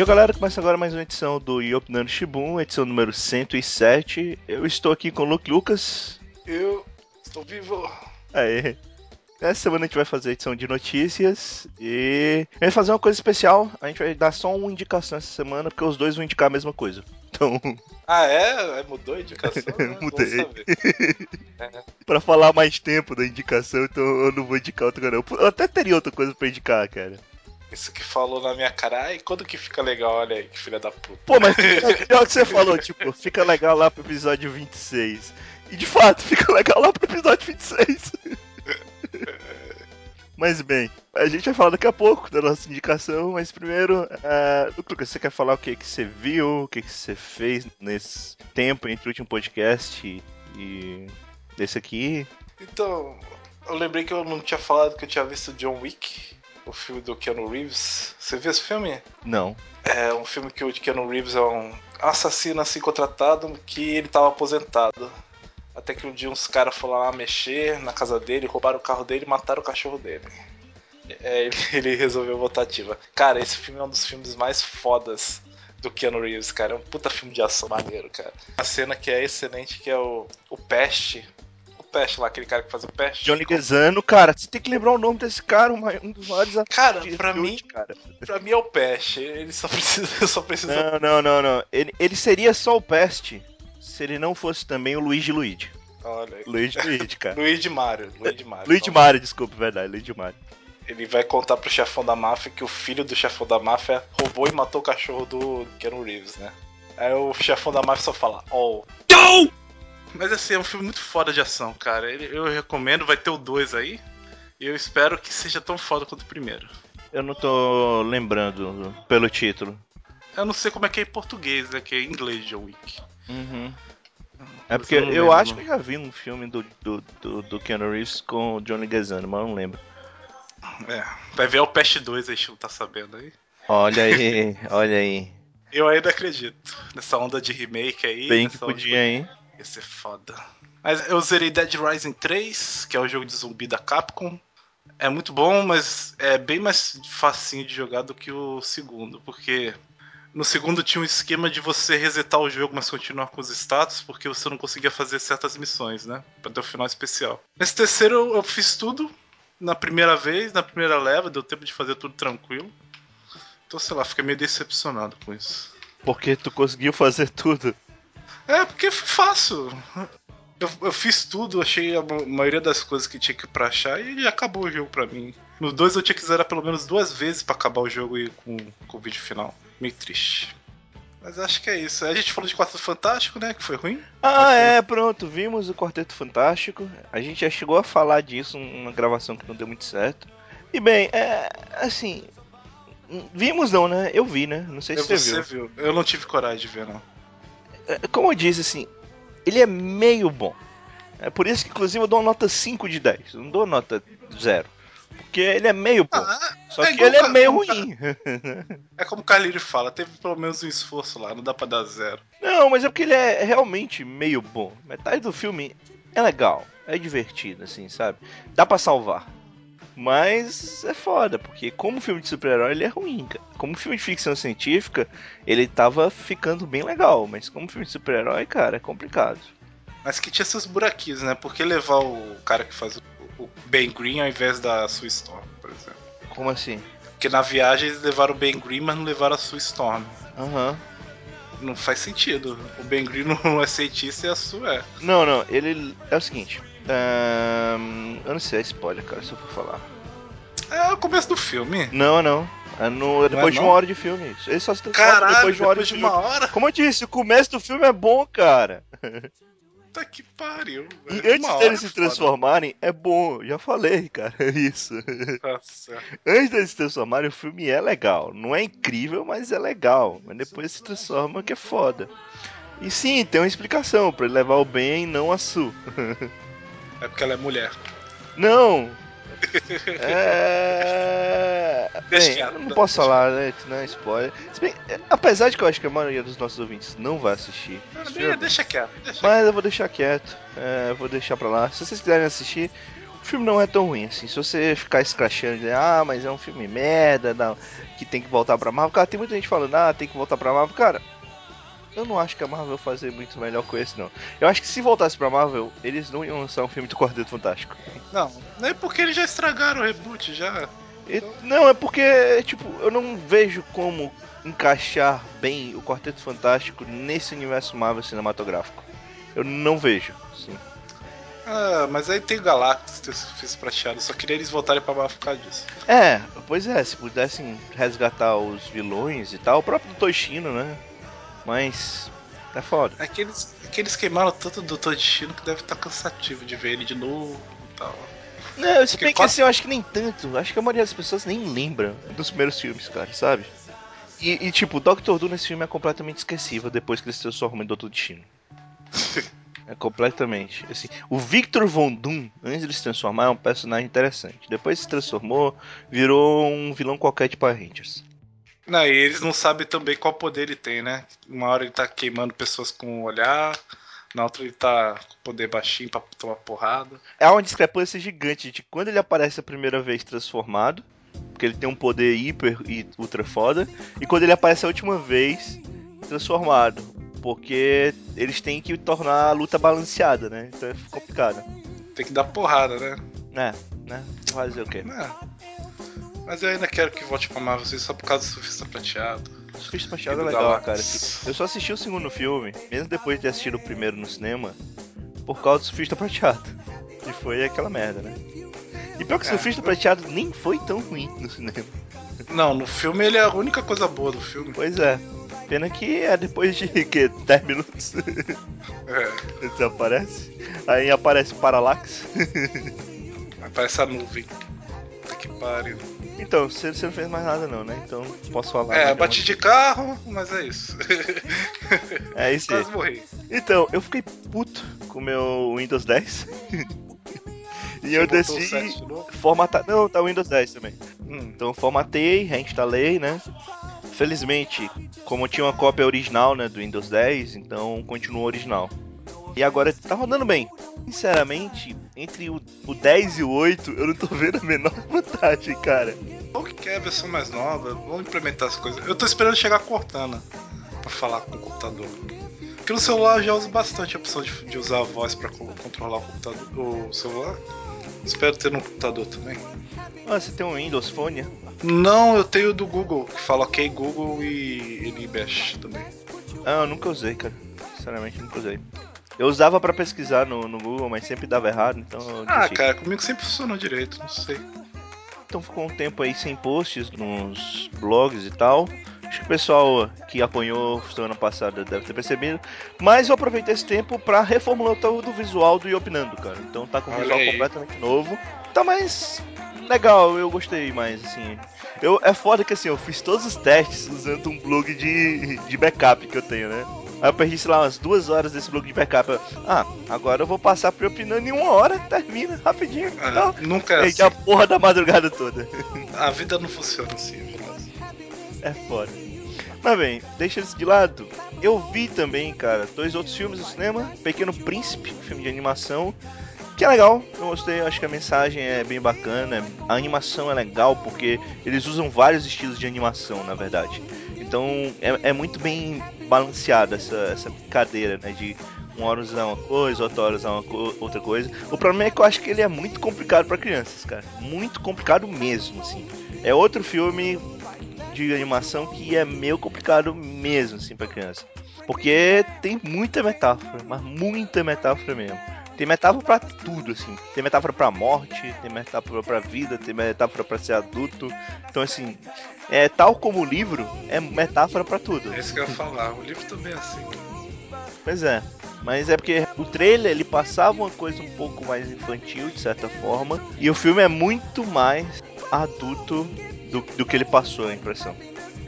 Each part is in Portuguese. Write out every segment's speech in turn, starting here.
E galera, começa agora mais uma edição do Yopnando Shibun, edição número 107. Eu estou aqui com o Luke Lucas. Eu estou vivo. Aê. Essa semana a gente vai fazer a edição de notícias e a gente vai fazer uma coisa especial. A gente vai dar só uma indicação essa semana, porque os dois vão indicar a mesma coisa. Então. Ah, é? Mudou a indicação? Né? Mudei. é. pra falar mais tempo da indicação, então eu não vou indicar outra, não. Eu até teria outra coisa pra indicar, cara. Isso que falou na minha cara, ai, quando que fica legal? Olha aí, que filha da puta. Pô, mas pior que você falou, tipo, fica legal lá pro episódio 26. E de fato, fica legal lá pro episódio 26. Mas bem, a gente vai falar daqui a pouco da nossa indicação, mas primeiro, uh, Lucas, você quer falar o que, que você viu, o que, que você fez nesse tempo entre o último podcast e, e desse aqui? Então, eu lembrei que eu não tinha falado que eu tinha visto John Wick o filme do Keanu Reeves. Você viu esse filme? Não. É um filme que o Keanu Reeves é um assassino assim contratado que ele estava aposentado. Até que um dia uns caras foram lá mexer na casa dele, roubaram o carro dele e mataram o cachorro dele. É, ele, ele resolveu voltar ativa. Cara, esse filme é um dos filmes mais fodas do Keanu Reeves, cara. É um puta filme de ação maneiro, cara. A cena que é excelente, que é o, o Peste, Peste lá, aquele cara que faz o Peste. Johnny Guesano, cara, você tem que lembrar o nome desse cara, um dos maiores Cara, pra mim, cara. pra mim é o Peste. Ele só precisa. Só precisa... Não, não, não, não. Ele, ele seria só o Peste se ele não fosse também o Luigi Luigi. Olha aí. Luigi Luigi, cara. Luigi Mario. Luigi Mario. Luigi. Mario, desculpa, verdade, Luigi Mario. Ele vai contar pro chefão da máfia que o filho do chefão da máfia roubou e matou o cachorro do Keanu Reeves, né? Aí o chefão da máfia só fala, oh. Não! Mas assim, é um filme muito foda de ação, cara. Eu recomendo, vai ter o 2 aí. E eu espero que seja tão foda quanto o primeiro. Eu não tô lembrando pelo título. Eu não sei como é que é em português, né? Que é em inglês, John Wick. Uhum. É porque eu, eu acho que eu já vi um filme do, do, do, do Keanu Reeves com o Johnny Gazzano, mas eu não lembro. É, vai ver o Pest 2 aí, não tá sabendo aí. Olha aí, olha aí. Eu ainda acredito nessa onda de remake aí. Bem que podia, de... hein? Ia ser foda. Mas eu zerei Dead Rising 3, que é o jogo de zumbi da Capcom. É muito bom, mas é bem mais facinho de jogar do que o segundo, porque no segundo tinha um esquema de você resetar o jogo, mas continuar com os status, porque você não conseguia fazer certas missões, né? Pra ter o final especial. Nesse terceiro eu fiz tudo na primeira vez, na primeira leva, deu tempo de fazer tudo tranquilo. Então, sei lá, fiquei meio decepcionado com isso. Porque tu conseguiu fazer tudo? É, porque foi fácil. Eu, eu, fiz tudo, achei a maioria das coisas que tinha que pra achar e acabou o jogo pra mim. No 2 eu tinha que zerar pelo menos duas vezes para acabar o jogo e com, com o vídeo final. Meio triste. Mas acho que é isso. A gente falou de Quarteto Fantástico, né? Que foi ruim. Ah, é, pronto. Vimos o Quarteto Fantástico. A gente já chegou a falar disso numa gravação que não deu muito certo. E bem, é. Assim. Vimos não, né? Eu vi, né? Não sei se você, você viu. viu. Eu não tive coragem de ver, não. É, como eu disse, assim, ele é meio bom. É por isso que, inclusive, eu dou uma nota 5 de 10. Eu não dou nota 0. Porque ele é meio bom. Ah, só é que ele é meio ruim. É como o Carlinhos fala, teve pelo menos um esforço lá, não dá pra dar zero. Não, mas é porque ele é realmente meio bom. Metade do filme é legal, é divertido, assim, sabe? Dá pra salvar. Mas é foda, porque como filme de super-herói ele é ruim, cara. Como filme de ficção científica, ele tava ficando bem legal, mas como filme de super-herói, cara, é complicado. Mas que tinha seus buraquinhos, né? Por que levar o cara que faz o Ben Green ao invés da Sue Storm, por exemplo? Como assim? Porque na viagem eles levaram o Ben Green, mas não levaram a Sue Storm. Aham. Uhum. Não faz sentido. O Ben Green não é cientista e a Sue é. Não, não. Ele. É o seguinte. Um, eu não sei, é spoiler, cara, se eu for falar. É o começo do filme. Não, não. É no, depois é de uma hora de filme. Ele só se Caralho, depois de uma, hora, de, uma hora. Como eu disse, o começo do filme é bom, cara. Puta que pariu. Velho. E antes deles se transformarem, é bom. Já falei, cara. Isso. Nossa. Antes deles se transformarem, o filme é legal. Não é incrível, mas é legal. Mas depois se transforma que é foda. E sim, tem uma explicação para ele levar o bem e não a Su. É porque ela é mulher. Não! É. Bem, eu não posso falar, né? Não é spoiler. Bem, apesar de que eu acho que a maioria dos nossos ouvintes não vai assistir. Não, deixa quieto. Deixa mas eu vou deixar quieto. É, vou deixar pra lá. Se vocês quiserem assistir, o filme não é tão ruim assim. Se você ficar escrachando e dizer, ah, mas é um filme merda, não, que tem que voltar pra Marvel. Cara, tem muita gente falando, ah, tem que voltar pra Marvel. Cara, eu não acho que a Marvel fazer muito melhor com esse, não. Eu acho que se voltasse pra Marvel, eles não iam lançar um filme do Quarteto Fantástico. Não, é porque eles já estragaram o reboot, já. E- não, é porque, tipo, eu não vejo como encaixar bem o Quarteto Fantástico nesse universo Marvel cinematográfico. Eu não vejo, sim. Ah, mas aí tem o Galactus, tem o Fez Prateado. Só queria eles voltarem pra Marvel por causa disso. É, pois é, se pudessem resgatar os vilões e tal, o próprio Toshino, né? Mas é foda. É que eles, é que eles queimaram tanto do Doutor Destino que deve estar cansativo de ver ele de novo e tal. Não, se bem que assim, eu acho que nem tanto. Acho que a maioria das pessoas nem lembra dos primeiros filmes, cara, sabe? E, e, tipo, o Doctor Who nesse filme é completamente esquecível depois que ele se transforma em Doutor Destino. É completamente. Assim, o Victor Von Doom, antes de se transformar, é um personagem interessante. Depois se transformou, virou um vilão qualquer de Power Rangers. Não, e eles não sabem também qual poder ele tem, né? Uma hora ele tá queimando pessoas com o olhar, na outra ele tá com poder baixinho pra tomar porrada. Há uma discrepância gigante de quando ele aparece a primeira vez transformado, porque ele tem um poder hiper e ultra foda, e quando ele aparece a última vez transformado, porque eles têm que tornar a luta balanceada, né? Então é complicado. Tem que dar porrada, né? É, né? Fazer o quê? É. Mas eu ainda quero que volte pra Marvel só por causa do surfista prateado. Os Fish Machado é legal, cara. Eu só assisti o segundo filme, mesmo depois de assistir o primeiro no cinema, por causa do Surfista Prateado. Que foi aquela merda, né? E pior que o É. Surfista Prateado nem foi tão ruim no cinema. Não, no filme ele é a única coisa boa do filme. Pois é. Pena que é depois de que 10 minutos É. ele desaparece. Aí aparece o Parallax. Aparece a nuvem. Puta que pariu. Então, você, você não fez mais nada não, né? Então posso falar. É, bati de carro, mas é isso. É isso aí. Quase morri. Então, eu fiquei puto com o meu Windows 10. e eu Você o decidi formatar. Não, tá o Windows 10 também. Hum. Então eu formatei, reinstalei, né? Felizmente, como eu tinha uma cópia original, né, do Windows 10, então continuou original. E agora tá rodando bem. Sinceramente, entre o, o 10 e o 8, eu não tô vendo a menor vantagem, cara. Qual que é a versão mais nova? Vamos implementar as coisas. Eu tô esperando chegar a Cortana pra falar com o computador. Porque no celular eu já uso bastante a opção de, de usar a voz pra co- controlar o computador, o celular. Espero ter no computador também. Ah, você tem um Windows Phone? Não, eu tenho do Google, que fala ok Google e ele mexe também. Ah, eu nunca usei, cara. Sinceramente, nunca usei. Eu usava pra pesquisar no, no Google, mas sempre dava errado, então eu Ah, cara, comigo sempre funcionou direito, não sei. Então ficou um tempo aí sem posts nos blogs e tal. Acho que o pessoal que acompanhou semana passada deve ter percebido. Mas eu aproveitei esse tempo pra reformular todo o visual do Iopinando, cara. Então tá com um visual completamente novo. Tá mais legal, eu gostei mais, assim. Eu, é foda que assim, eu fiz todos os testes usando um blog de, de backup que eu tenho, né? Aí eu perdi, sei lá, umas duas horas desse blog de backup. Eu, ah, agora eu vou passar pro Iopinando em uma hora, termina rapidinho. Ah, Então, nunca é assim. a porra da madrugada toda. A vida não funciona assim, Vilas. É foda. Mas bem, deixa isso de lado. Eu vi também, cara, dois outros filmes no cinema. Pequeno Príncipe, filme de animação. Que é legal, eu gostei, acho que a mensagem é bem bacana. A animação é legal porque eles usam vários estilos de animação, na verdade. Então é, é muito bem balanceada essa, essa cadeira, né? De uma hora usar uma coisa, outra hora usar uma co- outra coisa. O problema é que eu acho que ele é muito complicado para crianças, cara. Muito complicado mesmo, assim. É outro filme de animação que é meio complicado mesmo, assim, pra criança. Porque tem muita metáfora, mas muita metáfora mesmo. Tem metáfora pra tudo, assim. Tem metáfora pra morte, tem metáfora pra vida, tem metáfora pra ser adulto. Então, assim, é tal como o livro, é metáfora pra tudo. É isso que eu ia falar. O livro também é assim. Pois é. Mas é porque o trailer ele passava uma coisa um pouco mais infantil, de certa forma, e o filme é muito mais adulto do, do que ele passou, a impressão.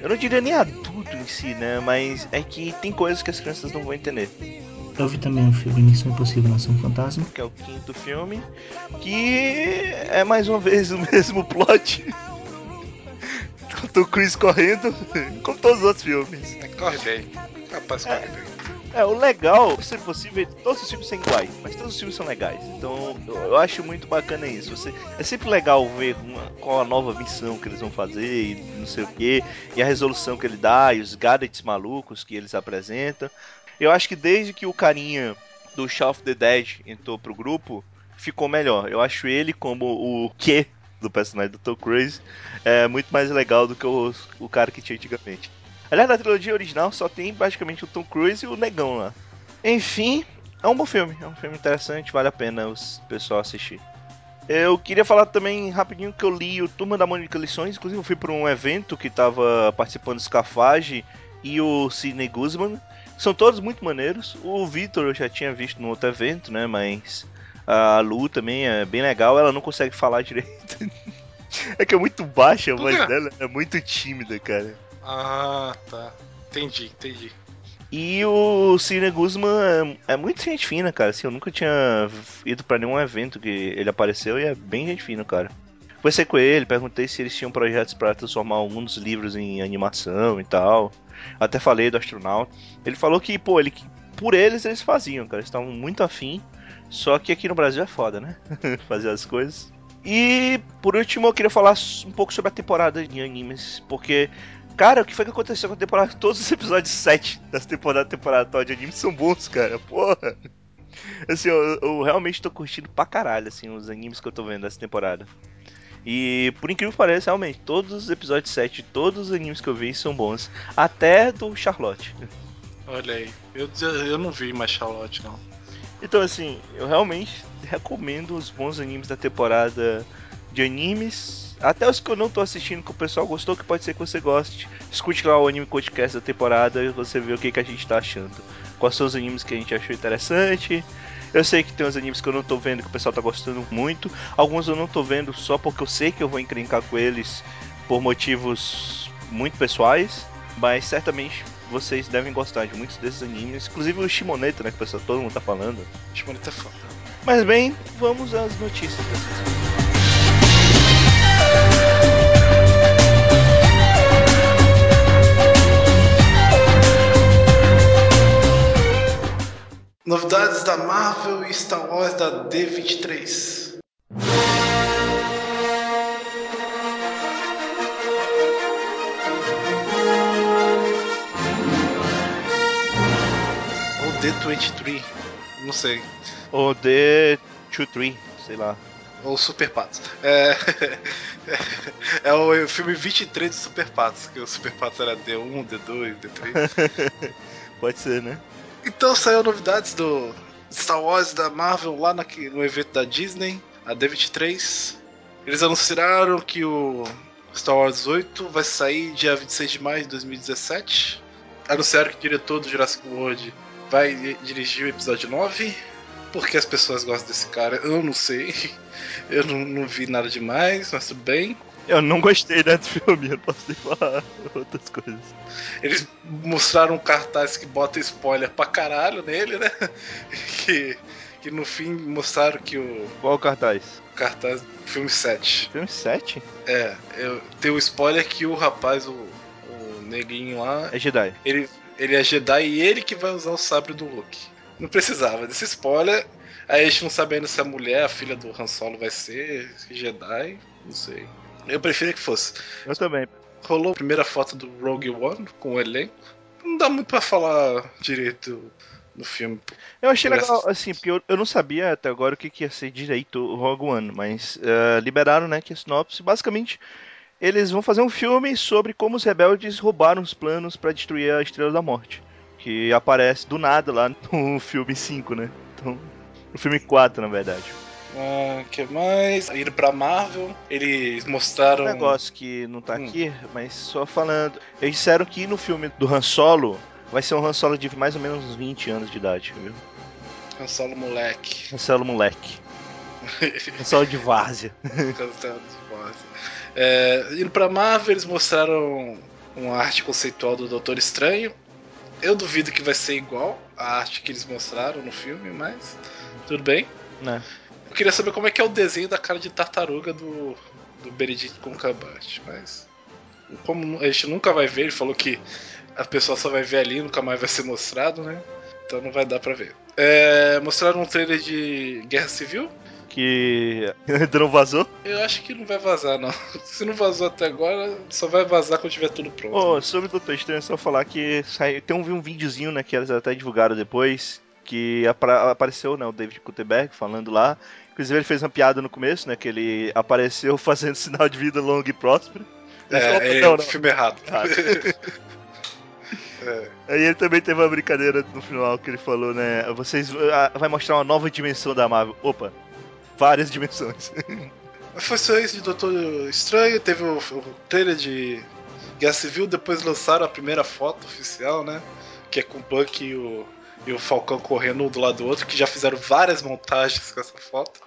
Eu não diria nem adulto em si, né? Mas é que tem coisas que as crianças não vão entender. Eu vi também o filme Missão Impossível Nação Fantasma. Que é o quinto filme, que é mais uma vez o mesmo plot. Com o Chris correndo, como todos os outros filmes. É, corre bem. Rapaz, corre bem. É, o legal, se possível, todos os filmes são iguais, mas todos os filmes são legais. Então, eu, eu acho muito bacana isso. Você, é sempre legal ver uma, qual a nova missão que eles vão fazer e não sei o que, e a resolução que ele dá, e os gadgets malucos que eles apresentam. Eu acho que desde que o carinha do Shaun of the Dead entrou pro grupo, ficou melhor. Eu acho ele como o que do personagem do Tom Cruise é muito mais legal do que o, o cara que tinha antigamente. Aliás, na trilogia original só tem basicamente o Tom Cruise e o Negão lá. Enfim, é um bom filme, é um filme interessante, vale a pena o pessoal assistir. Eu queria falar também rapidinho que eu li o Turma da Mônica Lições, inclusive eu fui para um evento que estava participando do Scafage e o Sidney Guzman. São todos muito maneiros. O Victor eu já tinha visto no outro evento, né? Mas a Lu também é bem legal, ela não consegue falar direito. é que é muito baixa a voz dela, é muito tímida, cara. Ah, tá. Entendi, entendi. E o Cine Guzman é, é, muito gente fina, cara. Assim, eu nunca tinha ido para nenhum evento que ele apareceu e é bem gente fina, cara. Conversei com ele, perguntei se eles tinham projetos para transformar alguns dos livros em animação e tal. Até falei do astronauta. Ele falou que, pô, ele, por eles eles faziam, cara. Eles estavam muito afim. Só que aqui no Brasil é foda, né? Fazer as coisas. E por último eu queria falar um pouco sobre a temporada de animes, porque Cara, o que foi que aconteceu com a temporada? Todos os episódios 7 das temporada atual de anime são bons, cara. Porra. Assim, eu, eu, realmente tô curtindo pra caralho, assim, os animes que eu tô vendo dessa temporada. E por incrível que pareça, realmente, todos os episódios 7, todos os animes que eu vi são bons. Até do Charlotte. Olha aí, eu, eu não vi mais Charlotte, não. Então, assim, eu realmente recomendo os bons animes da temporada de animes até os que eu não tô assistindo, que o pessoal gostou, que pode ser que você goste. Escute lá o Anime Podcast da temporada e você vê o que, que a gente tá achando. Quais são os animes que a gente achou interessante. Eu sei que tem uns animes que eu não tô vendo que o pessoal tá gostando muito. Alguns eu não tô vendo só porque eu sei que eu vou encrencar com eles por motivos muito pessoais. Mas certamente vocês devem gostar de muitos desses animes. Inclusive o Shimoneta, né? Que o pessoal, todo mundo tá falando. Shimoneta é foda. Mas bem, vamos às notícias dessa Novidades da Marvel e Star Wars da D23. Ou D23, não sei. Ou D23, sei lá. Ou Super Patos. É... é o filme 23 de Super Patos, que o Super Patos era D1, D2, D3. Pode ser, né? Então saiu novidades do Star Wars da Marvel lá no evento da Disney, a D23. Eles anunciaram que o Star Wars 8 vai sair dia 26 de maio de 2017. Anunciaram que o diretor do Jurassic World vai dirigir o episódio 9. Porque as pessoas gostam desse cara, eu não sei. Eu não, não vi nada demais, mas tudo bem. Eu não gostei né, do filme, eu posso te falar outras coisas. Eles mostraram um cartaz que bota spoiler pra caralho nele, né? Que, que no fim mostraram que o. Qual o cartaz? Cartaz do filme 7. Filme 7? É, eu, tem o spoiler que o rapaz, o, o neguinho lá. É Jedi. Ele, ele é Jedi e ele que vai usar o sabre do Luke. Não precisava desse spoiler. Aí a gente não sabendo se a mulher, a filha do Han Solo, vai ser Jedi. Não sei. Eu preferia que fosse. Eu também. Rolou a primeira foto do Rogue One com o elenco. Não dá muito para falar direito no filme. Eu achei legal, assim, porque eu, eu não sabia até agora o que, que ia ser direito o Rogue One, mas uh, liberaram, né, que a sinopse, basicamente, eles vão fazer um filme sobre como os rebeldes roubaram os planos para destruir a Estrela da Morte, que aparece do nada lá no filme 5, né? Então, no filme 4, na verdade. Ah, que mais? Ir pra Marvel, eles mostraram. Um negócio que não tá hum. aqui, mas só falando. Eles disseram que no filme do Han Solo vai ser um Han Solo de mais ou menos uns 20 anos de idade, viu? Han Solo moleque. Han Solo moleque. Han Solo de várzea. Han Solo de várzea. É, indo pra Marvel, eles mostraram uma arte conceitual do Doutor Estranho. Eu duvido que vai ser igual a arte que eles mostraram no filme, mas tudo bem. Né? Eu queria saber como é que é o desenho da cara de tartaruga do, do Benedict Cumberbatch, mas como a gente nunca vai ver, ele falou que a pessoa só vai ver ali, nunca mais vai ser mostrado, né? Então não vai dar pra ver. É, mostraram um trailer de Guerra Civil. Que ainda não vazou. Eu acho que não vai vazar, não. Se não vazou até agora, só vai vazar quando tiver tudo pronto. Oh, sobre o Doutor Estranho, é só falar que saiu, tem um, um videozinho, né, que eles até divulgaram depois, que apareceu, né, o David Kutenberg falando lá. Inclusive ele fez uma piada no começo, né, que ele apareceu fazendo sinal de vida longa e próspera. é, é não, não. filme errado. É. Aí ele também teve uma brincadeira no final que ele falou, né, vocês ah, vai mostrar uma nova dimensão da Marvel. Opa, várias dimensões. Foi só isso de Doutor Estranho, teve o, o trailer de Guerra Civil, depois lançaram a primeira foto oficial, né? Que é com o Buck e o, e o Falcão correndo um do lado do outro, que já fizeram várias montagens com essa foto.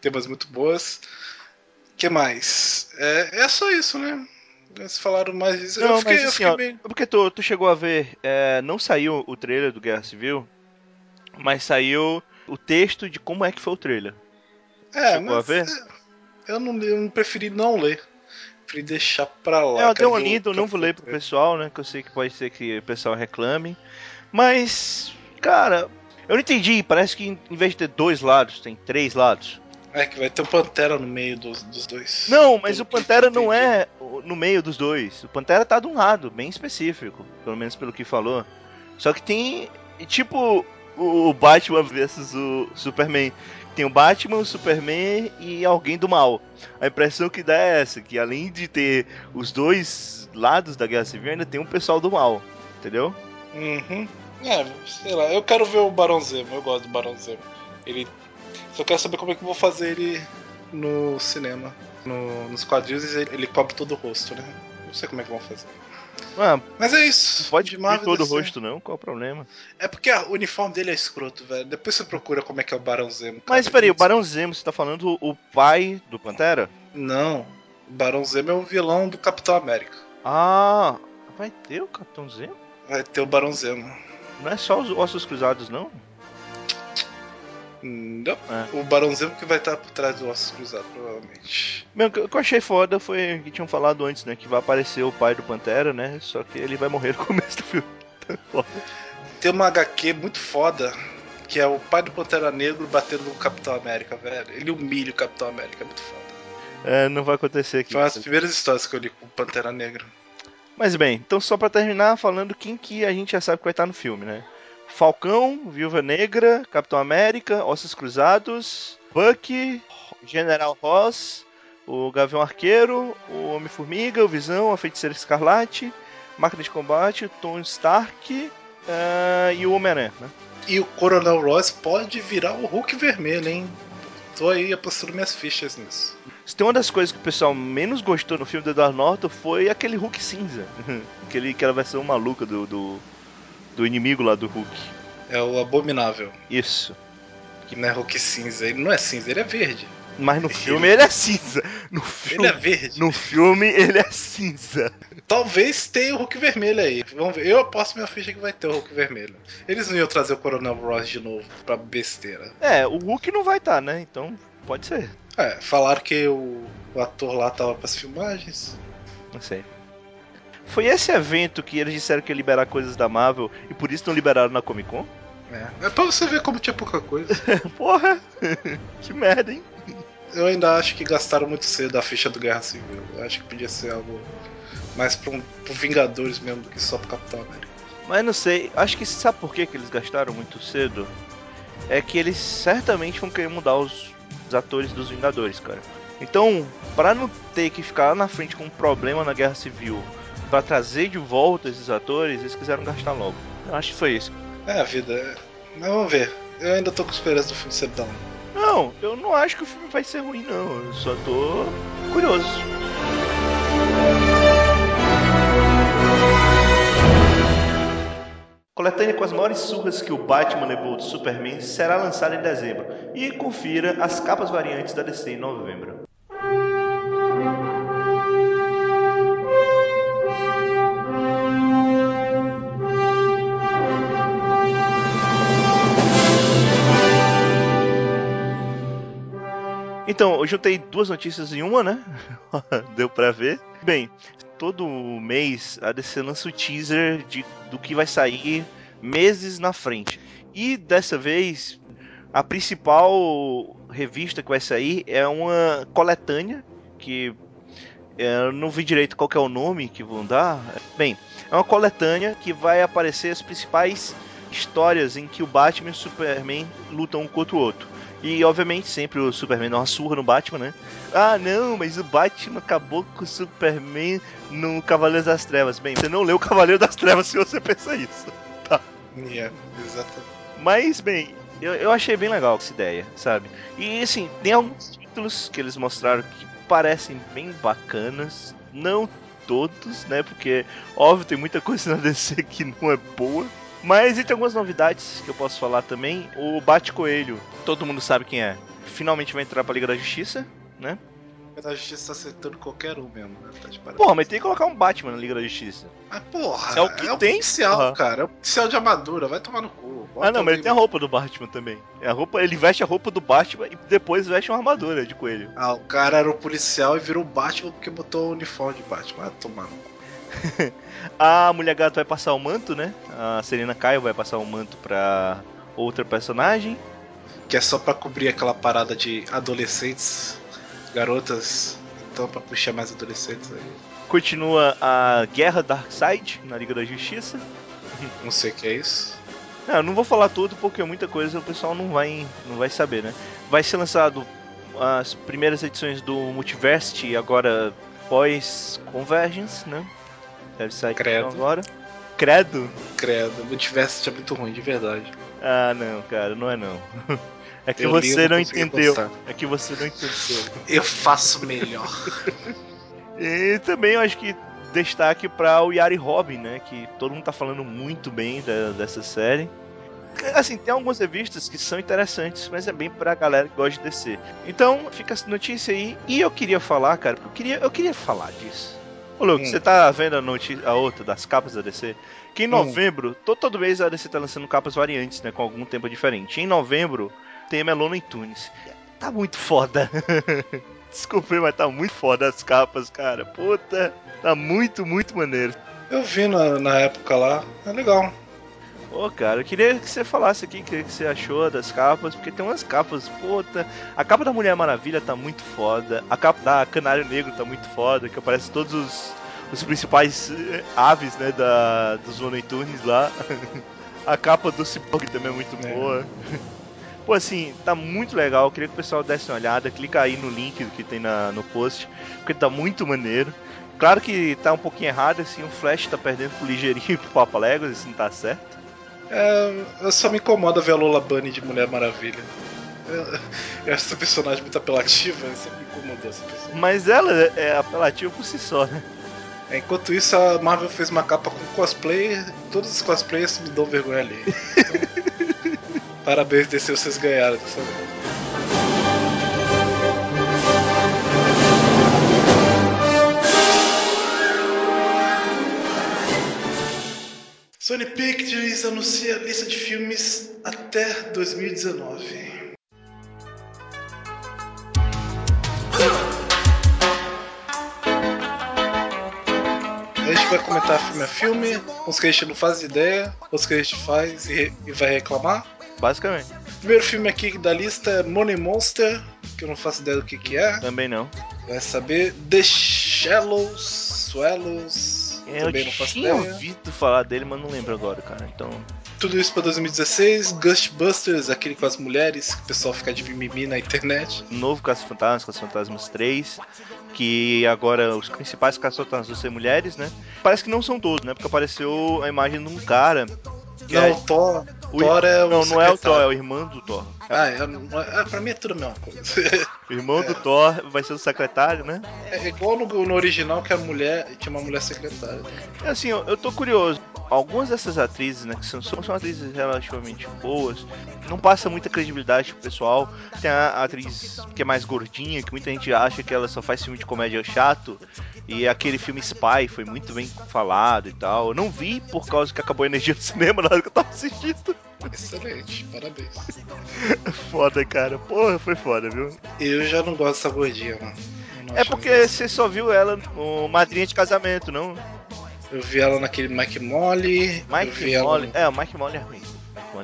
Tem umas muito boas. que mais? É, é só isso, né? Eles falaram mais disso. Não, eu fiquei, mas eu assim, fiquei ó, meio. porque tu, tu chegou a ver, é, não saiu o trailer do Guerra Civil, mas saiu o texto de como é que foi o trailer. É, chegou a mas ver? é, eu não, eu não preferi não ler. Preferi deixar pra lá. É, eu dei quero uma ver o lida, eu não vou ler pro pessoal, né? Que eu sei que pode ser que o pessoal reclame. Mas, cara, eu não entendi. Parece que em vez de ter dois lados, tem três lados. É que vai ter o Pantera no meio dos, dos dois. Não, mas Pelo o Pantera não é no meio dos dois. O Pantera tá de um lado, bem específico. Pelo menos pelo que falou. Só que tem, tipo, o Batman versus o Superman. Tem o Batman, o Superman e alguém do mal. A impressão que dá é essa, que além de ter os dois lados da Guerra Civil, ainda tem um pessoal do mal. Entendeu? Uhum. É, sei lá, eu quero ver o Barão Zemo, eu gosto do Barão Zemo. Ele. Só quero saber como é que eu vou fazer ele no cinema. No- nos quadrinhos ele, ele cobre todo o rosto, né? Não sei como é que vão fazer. Ah, Mas é isso. pode Marvel todo o rosto, não? Qual o problema? É porque ah, o uniforme dele é escroto, velho. Depois você procura como é que é o Barão Zemo. cara. Mas peraí, o Barão Zemo, você tá falando o pai do Pantera? Não. O Barão Zemo é o vilão do Capitão América. Ah, vai ter o Capitão Zemo? Vai ter o Barão Zemo. Não é só os ossos cruzados, não? Não. É. O Barão Zemo que vai estar por trás do Ossos Cruzados, provavelmente. Meu, o que eu achei foda foi o que tinham falado antes, né? Que vai aparecer o pai do Pantera, né? Só que ele vai morrer no começo do filme. Tem uma HQ muito foda, que é o pai do Pantera Negro batendo no Capitão América, velho. Ele humilha o Capitão América, é muito foda. É, não vai acontecer aqui. Foi uma das primeiras histórias que eu li com o Pantera Negra. Mas bem, então só pra terminar falando quem que a gente já sabe que vai estar no filme, né? Falcão, Viúva Negra, Capitão América, Ossos Cruzados, Bucky, General Ross, o Gavião Arqueiro, o Homem-Formiga, o Visão, a Feiticeira Escarlate, Máquina de Combate, Tony Stark ah, e o Homem-Aranha, né? E o Coronel Ross pode virar o Hulk vermelho, hein? Tô aí apostando minhas fichas nisso. Se tem uma das coisas que o pessoal menos gostou no filme do Edward Norton foi aquele Hulk cinza. aquele, aquela versão maluca do, do, do inimigo lá do Hulk. É o Abominável. Isso. Que não é Hulk cinza. Ele não é cinza, ele é verde. Mas no filme ele é cinza. No Ele filme, é verde. no filme ele é cinza. Talvez tenha o Hulk vermelho aí. Vamos ver. Eu aposto minha ficha que vai ter o Hulk vermelho. Eles não iam trazer o Coronel Ross de novo pra besteira. É, o Hulk não vai estar, né? Então pode ser. É, falaram que o, o ator lá tava pras filmagens. Não sei. Foi esse evento que eles disseram que ia liberar coisas da Marvel e por isso não liberaram na Comic Con? É. é pra você ver como tinha pouca coisa. Porra! que merda, hein? Eu ainda acho que gastaram muito cedo a ficha do Guerra Civil. Eu acho que podia ser algo mais um, pro Vingadores mesmo do que só pro Capitão América. Mas não sei, acho que sabe por que, que eles gastaram muito cedo? É que eles certamente vão querer mudar os, os atores dos Vingadores, cara. Então, pra não ter que ficar lá na frente com um problema na Guerra Civil, pra trazer de volta esses atores, eles quiseram gastar logo. Eu acho que foi isso. É a vida. é. Mas vamos ver. Eu ainda tô com esperança do filme ser bom. Não, eu não acho que o filme vai ser ruim, não. Eu só tô curioso. Coletânea com as maiores surras que o Batman levou do Superman será lançada em dezembro. E confira as capas variantes da DC em novembro. Então, eu juntei duas notícias em uma, né? Deu pra ver. Bem, todo mês a DC lança o teaser de, do que vai sair meses na frente. E dessa vez, a principal revista que vai sair é uma coletânea que é, eu não vi direito qual é o nome que vão dar. Bem, é uma coletânea que vai aparecer as principais histórias em que o Batman e o Superman lutam um contra o outro. E obviamente sempre o Superman dá uma surra no Batman, né? Ah não, mas o Batman acabou com o Superman no Cavaleiro das Trevas. Bem, você não leu o Cavaleiro das Trevas se você pensa isso. Tá. Yeah, exatamente. Mas, bem, eu, eu achei bem legal essa ideia, sabe? E assim, tem alguns títulos que eles mostraram que parecem bem bacanas. Não todos, né? Porque, óbvio, tem muita coisa na DC que não é boa. Mas entre algumas novidades que eu posso falar também, o Bate Coelho, todo mundo sabe quem é. Finalmente vai entrar pra Liga da Justiça, né? A justiça tá acertando qualquer um mesmo, né? Tá de parabéns. Porra, mas tem que colocar um Batman na Liga da Justiça. Ah, porra, É o que tem, policial, porra. cara. É o policial de armadura, vai tomar no cu. Bota ah, não, mas ele tem a roupa do Batman também. É a roupa, ele veste a roupa do Batman e depois veste uma armadura de coelho. Ah, o cara era o policial e virou Batman porque botou o uniforme de Batman. Vai tomar no cu. A Mulher Gato vai passar o manto, né? A Serena Caio vai passar o manto pra outra personagem. Que é só pra cobrir aquela parada de adolescentes, garotas. Então, pra puxar mais adolescentes aí. Continua a Guerra Darkseid na Liga da Justiça. Não sei o que é isso. Não, eu não vou falar tudo porque muita coisa o pessoal não vai, não vai saber, né? Vai ser lançado as primeiras edições do Multiverse agora pós Convergence, né? Deve sair Credo. agora. Credo? Credo, o multiverso é muito ruim, de verdade. Ah, não, cara, não é não. É que Eu li, você eu não não entendeu. É que você não entendeu. Eu faço melhor. E também eu acho que destaque para o Yari Robin, né? Que todo mundo tá falando muito bem da- dessa série. Assim, tem algumas revistas que são interessantes, mas é bem pra galera que gosta de DC. Então, fica essa notícia aí. E eu queria falar, cara, eu queria, eu queria falar disso. Ô, Luke, Hum. você tá vendo a, notícia, a outra das capas da DC? Que em Hum. novembro, to- todo mês a DC tá lançando capas variantes, né? Com algum tempo diferente. Em novembro, tem a Melona Tunes. Tá muito foda. Desculpa, mas tá muito foda as capas, cara. Puta, tá muito, muito maneiro. Eu vi na, na época lá, é legal. Ô, cara, eu queria que você falasse aqui o que que você achou das capas, porque tem umas capas, puta. A capa da Mulher Maravilha tá muito foda. A capa da Canário Negro tá muito foda, que aparece todos os, os principais eh, aves, né, da, dos Looney Tunes lá. A capa do Cyborg também é muito É. boa. Pô, assim, tá muito legal. Eu queria que o pessoal desse uma olhada. Clica aí no link que tem na, no post, porque tá muito maneiro. Claro que tá um pouquinho errado, assim, o Flash tá perdendo pro ligeirinho e pro Papa Legos, isso não tá certo. É, eu só me incomoda ver a Lola Bunny de Mulher Maravilha. Eu, eu acho essa personagem muito apelativa, sempre me incomodou essa pessoa. Mas ela é apelativa por si só, né? É, Enquanto isso, a Marvel fez uma capa com cosplay, todos os cosplayers me dão vergonha ali. Então, parabéns, DC, vocês ganharam dessa vez. Sony Pictures anuncia a lista de filmes até 2019. A gente vai comentar filme a filme, uns que a gente não faz ideia, outros que a gente faz e, e vai reclamar. Basicamente. O primeiro filme aqui da lista é Money Monster, que eu não faço ideia do que, que é. Também não. Vai saber The Shallows, Swallows, Eu também não faço tinha ideia. ouvido falar dele, mas não lembro agora, cara. Então. Tudo isso pra 2016. Ghostbusters, aquele com as mulheres, que o pessoal fica de mimimi na internet. Novo Caça-Fantasmas, Caça-Fantasmas 3. Que agora os principais Caça-Fantasmas vão ser mulheres, né? Parece que não são todos, né? Porque apareceu a imagem de um cara. Que não, é- o Thor. o- Thor é o não, não é o Thor, é o irmão do Thor. Ah, é, é- ah, pra mim é tudo a mesma coisa. O irmão do Thor vai ser o secretário, né? É igual no, no original que a mulher tinha uma mulher secretária. É Assim, eu, eu tô curioso. Algumas dessas atrizes, né, que são, são são atrizes relativamente boas, não passa muita credibilidade pro pessoal. Tem a atriz que é mais gordinha, que muita gente acha que ela só faz filme de comédia chato. E aquele filme Spy foi muito bem falado e tal. Eu não vi por causa que acabou a energia do cinema na hora que eu tava assistindo. Excelente, parabéns. Foda, cara. Porra, foi foda, viu? Eu já não gosto dessa gordinha, mano. É porque você só viu ela no Madrinha de Casamento, não? Eu vi ela naquele Mike Molly. Mike Molly. É, o Mike Molly é ruim.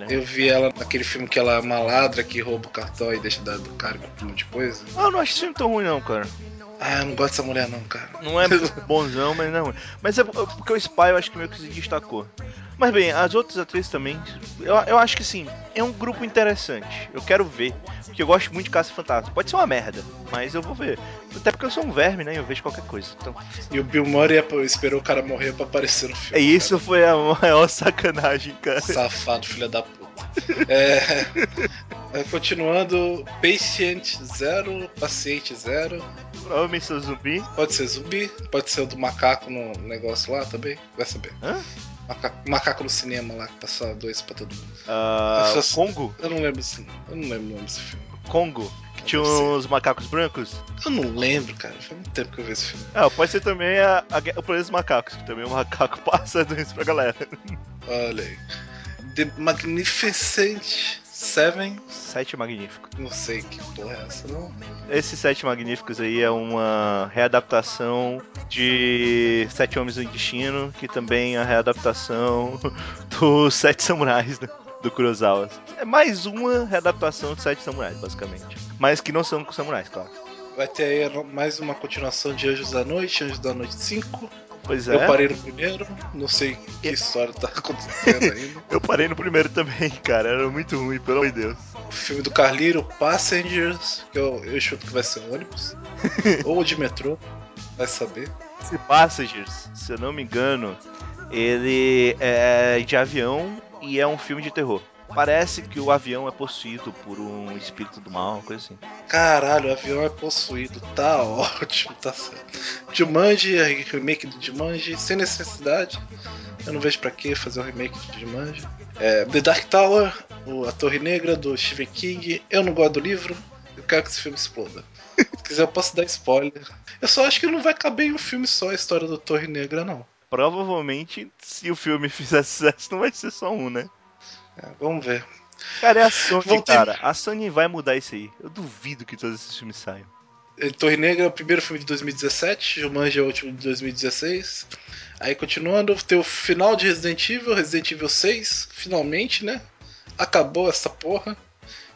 É. Eu vi ela naquele filme que ela é uma ladra que rouba o cartão e deixa do cara com um monte de coisa. Ah, eu não acho esse filme tão ruim, não, cara. Ah, eu não gosto dessa mulher não, cara. Não é bonzão, mas não é ruim. Mas é porque o Spy eu acho que meio que se destacou. Mas bem, as outras atrizes também. Eu, eu acho que sim, é um grupo interessante. Eu quero ver. Porque eu gosto muito de Caça Fantasma. Pode ser uma merda, mas eu vou ver. Até porque eu sou um verme, né? Eu vejo qualquer coisa. Então, E o Bill Murray esperou o cara morrer pra aparecer no é filme. isso foi a maior sacanagem, cara. cara. Safado, filha da puta. É, é, continuando, Patient Zero, Paciente Zero. Provavelmente sou zumbi. Pode ser zumbi, pode ser o do macaco no negócio lá também, vai saber. Hã? Maca- macaco no cinema lá, que passava dois pra todo mundo. Essas- Congo? Eu não lembro assim, eu não lembro o nome desse filme. Congo? Que tinha uns macacos brancos? Eu não lembro, cara, faz muito tempo que eu vi esse filme. Ah, pode ser também a, a, o Planeta dos Macacos, que também o macaco passa doença pra galera. Olha aí. The Magnificent Seven, Sete Magníficos. não sei que porra é essa, não. Esses Sete Magníficos aí é uma readaptação de Sete Homens do Destino, que também é a readaptação dos Sete Samurais né, do Kurosawa. É mais uma readaptação de Sete Samurais, basicamente. Mas que não são com samurais, claro. Vai ter aí mais uma continuação de Anjos da Noite, Anjos da Noite 5. Pois é. Eu parei no primeiro, não sei que história tá acontecendo ainda. Eu parei no primeiro também, cara. Era muito ruim, pelo amor de Deus. O filme do Carliro, Passengers, que eu, eu chuto que vai ser ônibus. ou de metrô, vai saber. Esse Passengers, se eu não me engano, ele é de avião e é um filme de terror. Parece que o avião é possuído por um espírito do mal, coisa assim. Caralho, o avião é possuído, tá ótimo, tá certo. Jumanji, é remake do Jumanji, sem necessidade. Eu não vejo pra que fazer um remake de Jumanji. É, The Dark Tower, a Torre Negra do Stephen King. Eu não gosto do livro, eu quero que esse filme exploda. Se quiser, eu posso dar spoiler. Eu só acho que não vai caber em um filme só a história do Torre Negra, não. Provavelmente, se o filme fizer sucesso, não vai ser só um, né? É, vamos ver. Cara, é a Sony, ter- cara. A Sony vai mudar isso aí. Eu duvido que todos esses filmes saiam. É, Torre Negra é o primeiro filme de 2017, Jumanji é o último de 2016. Aí continuando, tem o final de Resident Evil, Resident Evil 6, finalmente, né? Acabou essa porra.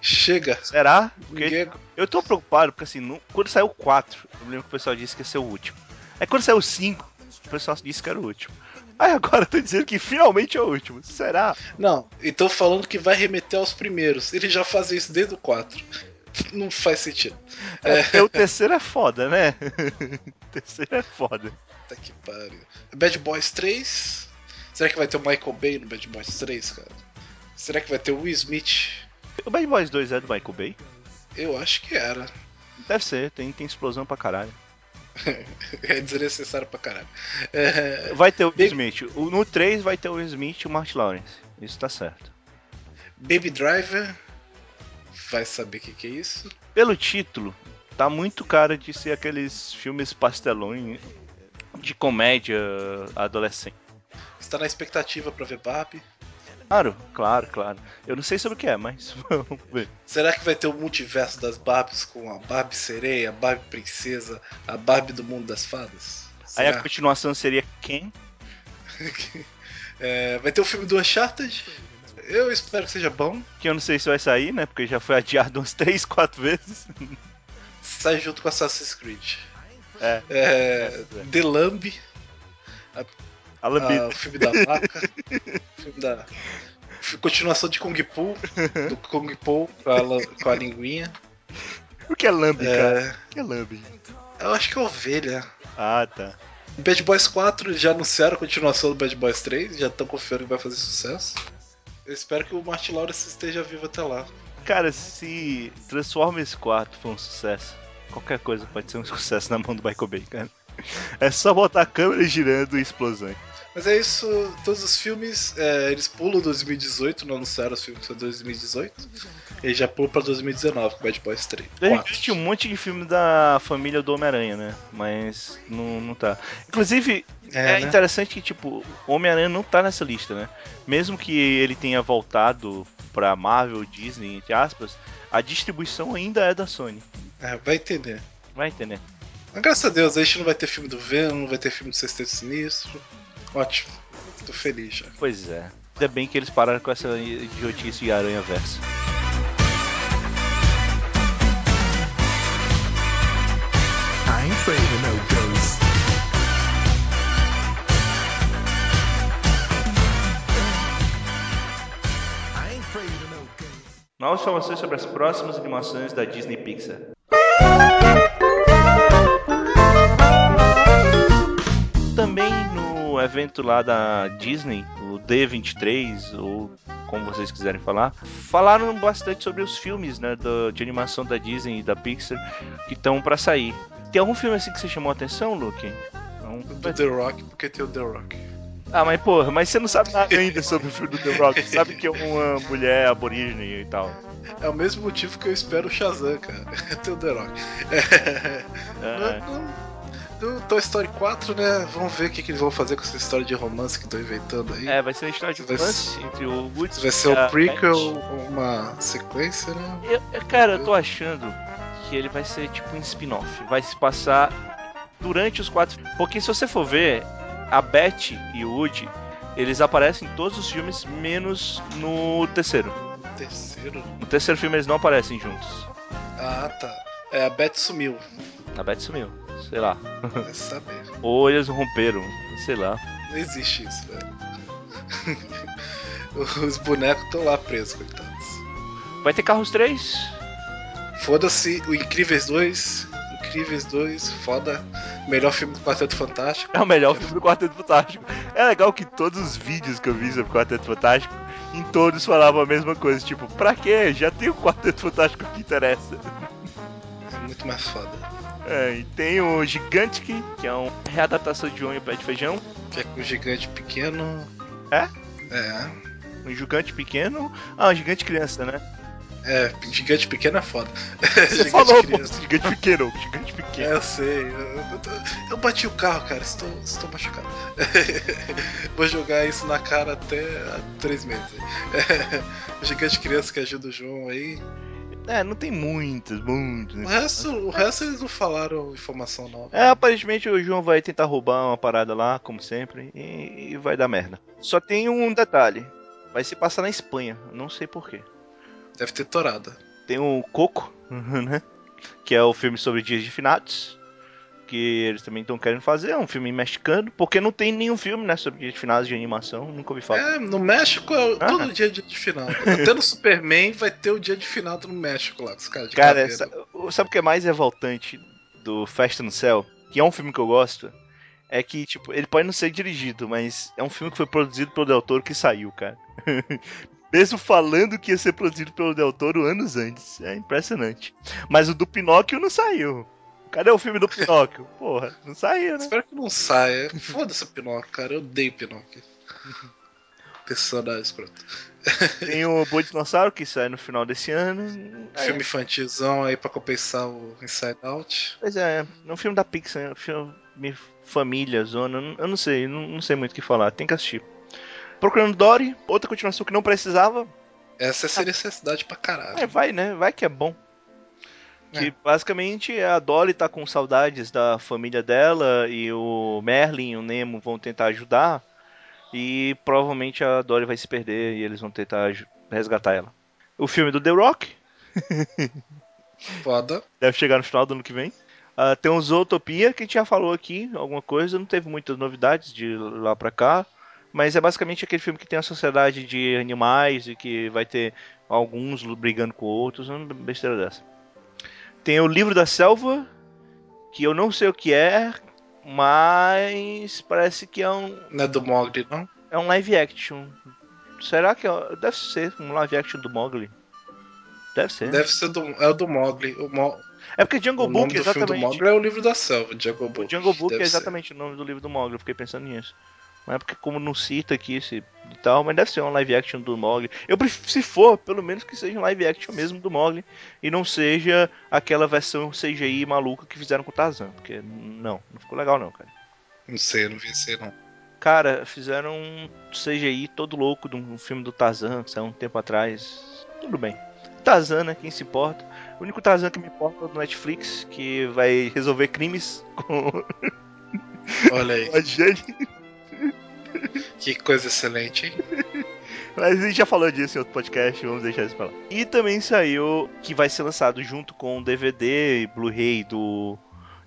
Chega. Será? Ninguém... eu tô preocupado, porque assim, no- quando saiu o 4, eu lembro que o pessoal disse que ia ser o último. Aí quando saiu o 5, o pessoal disse que era o último. Aí agora tá dizendo que finalmente é o último. Será? Não, e tô falando que vai remeter aos primeiros. Eles já fazem isso desde o 4. Não faz sentido. É, porque o terceiro é foda, né? o terceiro é foda. Puta que pariu. Bad Boys 3. Será que vai ter o Michael Bay no Bad Boys 3, cara? Será que vai ter o Will Smith? O Bad Boys 2 é do Michael Bay? Eu acho que era. Deve ser, tem, tem explosão pra caralho. É desnecessário pra caralho. É, Vai ter o Big- Smith. No 3 vai ter o Smith e o Martin Lawrence. Isso tá certo. Baby Driver. Vai saber o que, que é isso. Pelo título, tá muito cara de ser aqueles filmes pastelões de comédia adolescente. Está na expectativa pra ver Barbie. Claro, claro, claro. Eu não sei sobre o que é, mas vamos ver. Será que vai ter o multiverso das Barbies com a Barbie sereia, a Barbie princesa, a Barbie do mundo das fadas? Aí a Será? continuação seria quem? É, vai ter o filme do Uncharted. Eu espero que seja bom. Que eu não sei se vai sair, né? Porque já foi adiado umas 3, 4 vezes. Sai junto com Assassin's Creed. É. É, The Lamb, A lambida. ah, o filme da vaca. o filme da. Continuação de Kung Po. Do Kung Po com a, com a linguinha. O que é lambe, cara? É, O que é lambe? eu acho que é ovelha. Ah, tá. Bad Boys 4 já anunciaram a continuação do Bad Boys 3, já estão confiando que vai fazer sucesso. Eu espero que o Martin Lawrence esteja vivo até lá. Cara, se Transformers 4 for um sucesso, qualquer coisa pode ser um sucesso na mão do Michael Bay, cara. É só botar a câmera girando e explosões. Mas é isso, todos os filmes, é, eles pulam 2018, não anunciaram os filmes para 2018. Eles já pulam pra 2019 com Bad Boys 3. De 4. repente tinha um monte de filme da família do Homem-Aranha, né? Mas não, não tá. Inclusive, é, É, né? interessante que, tipo, o Homem-Aranha não tá nessa lista, né? Mesmo que ele tenha voltado pra Marvel, Disney, entre aspas, a distribuição ainda é da Sony. É, vai entender. Vai entender. Mas graças a Deus, a gente não vai ter filme do Venom, não vai ter filme do Sexteto Sinistro. Ótimo. Tô feliz já. Pois é. Ainda bem que eles pararam com essa idiotice de aranha verso. I ain't afraid of no ghosts. I ain't afraid of no ghosts. Novas informações sobre as próximas animações da Disney Pixar. Evento lá da Disney, o D23, ou como vocês quiserem falar, falaram bastante sobre os filmes né, do- de animação da Disney e da Pixar que estão pra sair. Tem algum filme assim que você chamou a atenção, Luke? Não? Do The Rock, porque tem o The Rock. Ah, mas porra, mas você não sabe nada ainda sobre o filme do The Rock. Você sabe que é uma mulher aborígene e tal. É o mesmo motivo que eu espero o Shazam, cara. tem o The Rock. É. No, no Toy Story 4, né? Vamos ver o que, que eles vão fazer com essa história de romance que estão inventando aí. É, vai ser uma história de romance entre o Woods Vai ser e um prequel uma sequência, né? Eu- cara, eu tô achando que ele vai ser tipo um spin-off. Vai se passar durante os quatro. Porque se você for ver, a Beth e o Woody, eles aparecem em todos os filmes, menos no terceiro. Terceiro. No terceiro filme eles não aparecem juntos. Ah, tá. É, a Beth sumiu. A Beth sumiu. Sei lá. Vai saber. Ou eles romperam. Sei lá. Não existe isso, velho. Os bonecos estão lá presos, coitados. Vai ter Carros 3? Foda-se, o Incríveis 2. Incríveis 2, foda. Melhor filme do Quarteto Fantástico. É o melhor filme do Quarteto Fantástico. É legal que todos os vídeos que eu vi sobre o Quarteto Fantástico, em todos falavam a mesma coisa. Tipo, pra quê? Já tem o Quarteto Fantástico que interessa. É muito mais foda. É, e tem o Gigantic, que é uma readaptação de o Pé de Feijão. Que é com o gigante pequeno. É? É. Um gigante pequeno. Ah, um gigante criança, né? É, gigante pequeno é foda. Você gigante falou, pô, gigante pequeno, gigante É, pequeno. eu sei. Eu, eu eu bati o carro, cara. Estou, estou machucado. Vou jogar isso na cara até três meses. gigante criança que ajuda o João aí. É, não tem muitas, muitas. O resto, o resto eles não falaram informação nova. É, aparentemente o João vai tentar roubar uma parada lá, como sempre, e, e vai dar merda. Só tem um detalhe: vai se passar na Espanha, não sei porquê. Deve ter torada. Tem o Coco, né? Que é o filme sobre dias de finados. Que eles também estão querendo fazer, é um filme mexicano, porque não tem nenhum filme, né, sobre dias de finados de animação, nunca ouvi falar. É, no México é Ah. todo dia é dia de final. Até no Superman vai ter o dia de final no México lá, os caras de Cara, caveira. sa- sabe o que é mais revoltante do Festa no Céu? Que é um filme que eu gosto. É que, tipo, ele pode não ser dirigido, mas é um filme que foi produzido pelo Del Toro que saiu, cara. Mesmo falando que ia ser produzido pelo Del Toro anos antes. É impressionante. Mas o do Pinóquio não saiu. Cadê o filme do Pinóquio? Porra, não saiu, né? Espero que não saia. Foda-se o Pinóquio, cara. Eu odeio Pinóquio. Personagem escroto. Tem o Boi Dinossauro que sai no final desse ano. Filme infantilzão aí pra compensar o Inside Out. Pois é, é um filme da Pixar, é um filme família, zona, eu não- eu não sei, não, não sei muito o que falar, tem que assistir. Procurando Dory, outra continuação que não precisava, Essa seria necessidade pra caralho. é, vai né, vai que é bom. Que É. basicamente a Dory tá com saudades da família dela e o Merlin e o Nemo vão tentar ajudar e provavelmente a Dory vai se perder e eles vão tentar resgatar ela. O filme do The Rock, Foda. Deve chegar no final do ano que vem. Ah, tem o Zootopia, que a gente já falou aqui, alguma coisa, não teve muitas novidades de lá pra cá. Mas é basicamente aquele filme que tem a sociedade de animais e que vai ter alguns brigando com outros, uma besteira dessa. Tem o Livro da Selva, que eu não sei o que é, mas parece que é um, Não é do Mogli, não? é um live action. Será que é, deve ser um live action do Mowgli? Deve ser. Deve ser do. É o do Mogli. O, Mo, É porque Jungle o nome Book do filme do exatamente. Mogli é o livro da selva, Jungle Book. O Jungle Book Deve é ser. exatamente o nome do livro do Mogli, eu fiquei pensando nisso. Não é porque como não cita aqui esse e tal, mas deve ser um live action do Mogli. Eu prefiro, se for, pelo menos que seja um live action mesmo do Mogli e não seja aquela versão CGI maluca que fizeram com o Tarzan, porque não, não ficou legal não, cara. Não sei, não vi esse não. Cara, fizeram um CGI todo louco de um filme do Tarzan, que saiu um tempo atrás. Tudo bem. Tarzan, né? Quem se importa? O único Tarzan que me importa é o do Netflix, que vai resolver crimes com Olha aí. a Jane. Que coisa excelente, hein? Mas a gente já falou disso em outro podcast, vamos deixar isso pra lá. E também saiu que vai ser lançado junto com o DVD e Blu-ray do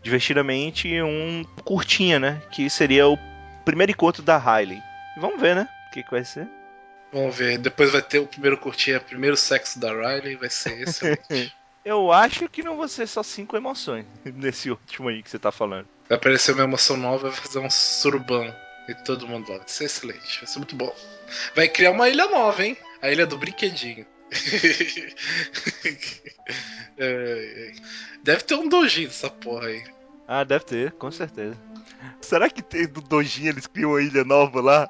Divertidamente um curtinha, né? Que seria o primeiro encontro da Riley. E vamos ver, né? O que, que vai ser. Vamos ver. Depois vai ter o primeiro curtinha, primeiro sexo da Riley, vai ser excelente. Eu acho que não vão ser só cinco emoções nesse último aí que você tá falando. vai aparecer uma emoção nova, vai fazer um surubão. E todo mundo lá. Vai ser excelente, vai ser muito bom. Vai criar uma ilha nova, hein? A ilha do brinquedinho. É, é. Deve ter um dojinho dessa porra aí. Ah, deve ter, com certeza. Será que tem do Dojinho eles criam uma ilha nova lá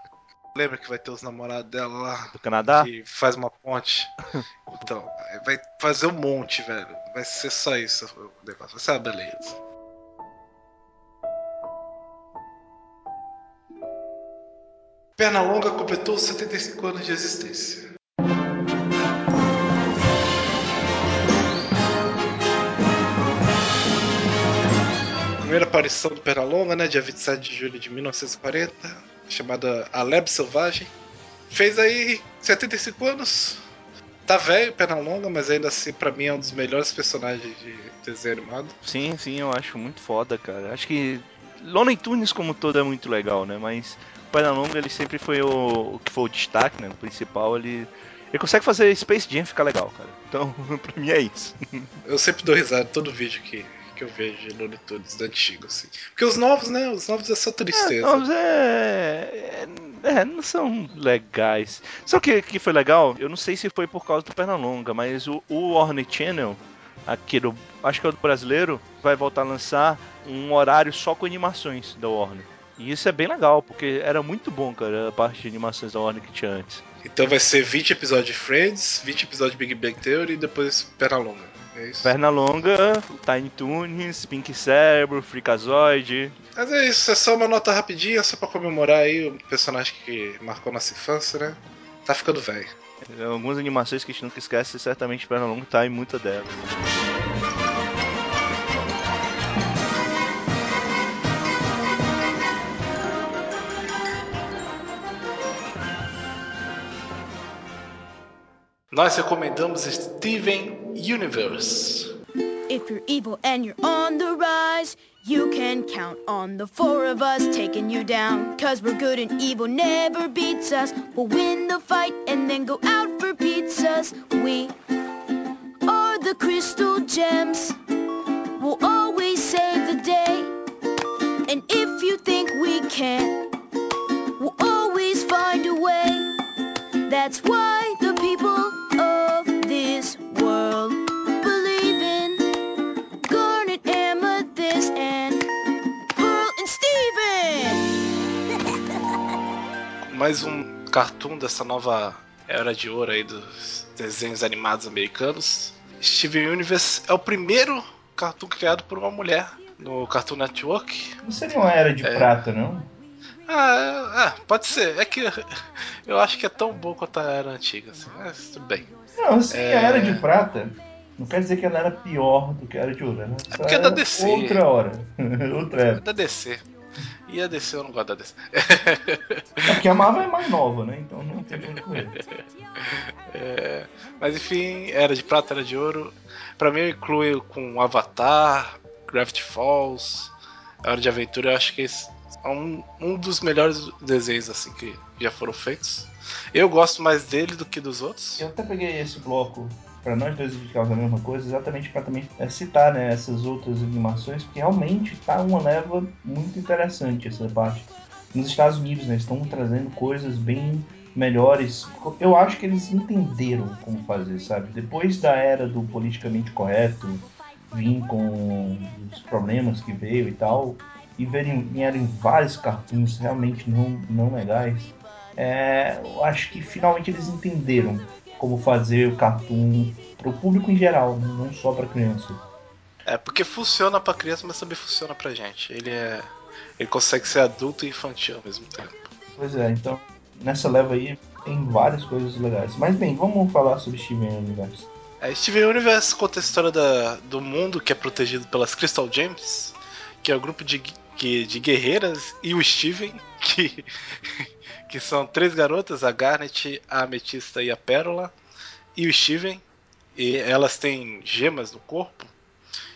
Lembra que vai ter os namorados dela lá? do Canadá? que faz uma ponte. Então, vai fazer um monte, velho. Vai ser só isso o negócio. Vai ser uma beleza. Pernalonga completou 75 anos de existência. Primeira aparição do Pernalonga, né? Dia 27 de julho de 1940, chamada A Lebre Selvagem. Fez aí 75 anos. Tá velho, Pernalonga, mas ainda assim, pra mim, é um dos melhores personagens de desenho animado. Sim, sim, eu acho muito foda, cara. Acho que Looney Tunes como todo é muito legal, né? Mas Pernalonga ele sempre foi o, o que foi o destaque, né? O principal, ele ele consegue fazer Space Jam ficar legal, cara. Então, pra mim é isso. Eu sempre dou risada em todo vídeo que, que eu vejo de Looney Tunes antigo, assim. Porque os novos, né? Os novos é só tristeza. Não, mas é, é, é, não são legais. Só que que foi legal, eu não sei se foi por causa do Pernalonga, mas o, o Warner Channel, aqui do, acho que é o do brasileiro, vai voltar a lançar um horário só com animações da Warner. E isso é bem legal, porque era muito bom, cara, a parte de animações da Warner que tinha antes. Então vai ser 20 episódios de Friends, 20 episódios de Big Bang Theory e depois Pernalonga. É isso. Pernalonga, Tiny Toons, Pink Cérebro, Freakazoid. Mas é isso, é só uma nota rapidinha, só pra comemorar aí o personagem que marcou nossa infância, né? Tá ficando velho. Algumas animações que a gente nunca esquece, certamente Pernalonga tá em muita delas. Nós recomendamos Steven Universe. If you're evil and you're on the rise, you can count on the four of us taking you down. Cause we're good and evil never beats us. We'll win the fight and then go out for pizzas. We are the crystal gems. We'll always save the day. And if you think we can't, we'll always find a way. That's why Mais um cartoon dessa nova era de ouro aí dos desenhos animados americanos. Steven Universe é o primeiro cartoon criado por uma mulher no Cartoon Network. Não seria uma era de prata, não? Ah, é, é, pode ser. É que eu acho que é tão bom quanto a era antiga, assim. Mas tudo bem. Não, sim, É. a era de prata. Não quer dizer que ela era pior do que a era de ouro. Ela só porque é da DC. Outra hora. outra É era. da DC. E a DC eu não gosto da DC. É porque a Marvel é mais nova, né? Então não tem muito correr. É, mas enfim, Era de Prata, Era de Ouro. Pra mim eu incluo com Avatar, Gravity Falls, A Hora de Aventura. Eu acho que esse é um, um dos melhores desenhos assim que já foram feitos. Eu gosto mais dele do que dos outros. Eu até peguei esse bloco para nós dois indicarmos a mesma coisa, exatamente para também é, citar né, essas outras animações, porque realmente tá uma leva muito interessante essa parte. Nos Estados Unidos, né, estão trazendo coisas bem melhores. Eu acho que eles entenderam como fazer, sabe? Depois da era do politicamente correto, vir com os problemas que veio e tal, e verem, vieram vários cartoons realmente não, não legais, é, eu acho que finalmente eles entenderam como fazer o cartoon para o público em geral, né? não só para criança. É, porque funciona pra criança, mas também funciona pra gente. Ele é. Ele consegue ser adulto e infantil ao mesmo tempo. Pois é, então nessa leva aí tem várias coisas legais. Mas bem, vamos falar sobre Steven Universe. É, Steven Universe conta a história da, do mundo que é protegido pelas Crystal Gems, que é o grupo de, que- de guerreiras, e o Steven, que, que são três garotas, a Garnet, a Ametista e a Pérola, e o Steven. E elas têm gemas no corpo,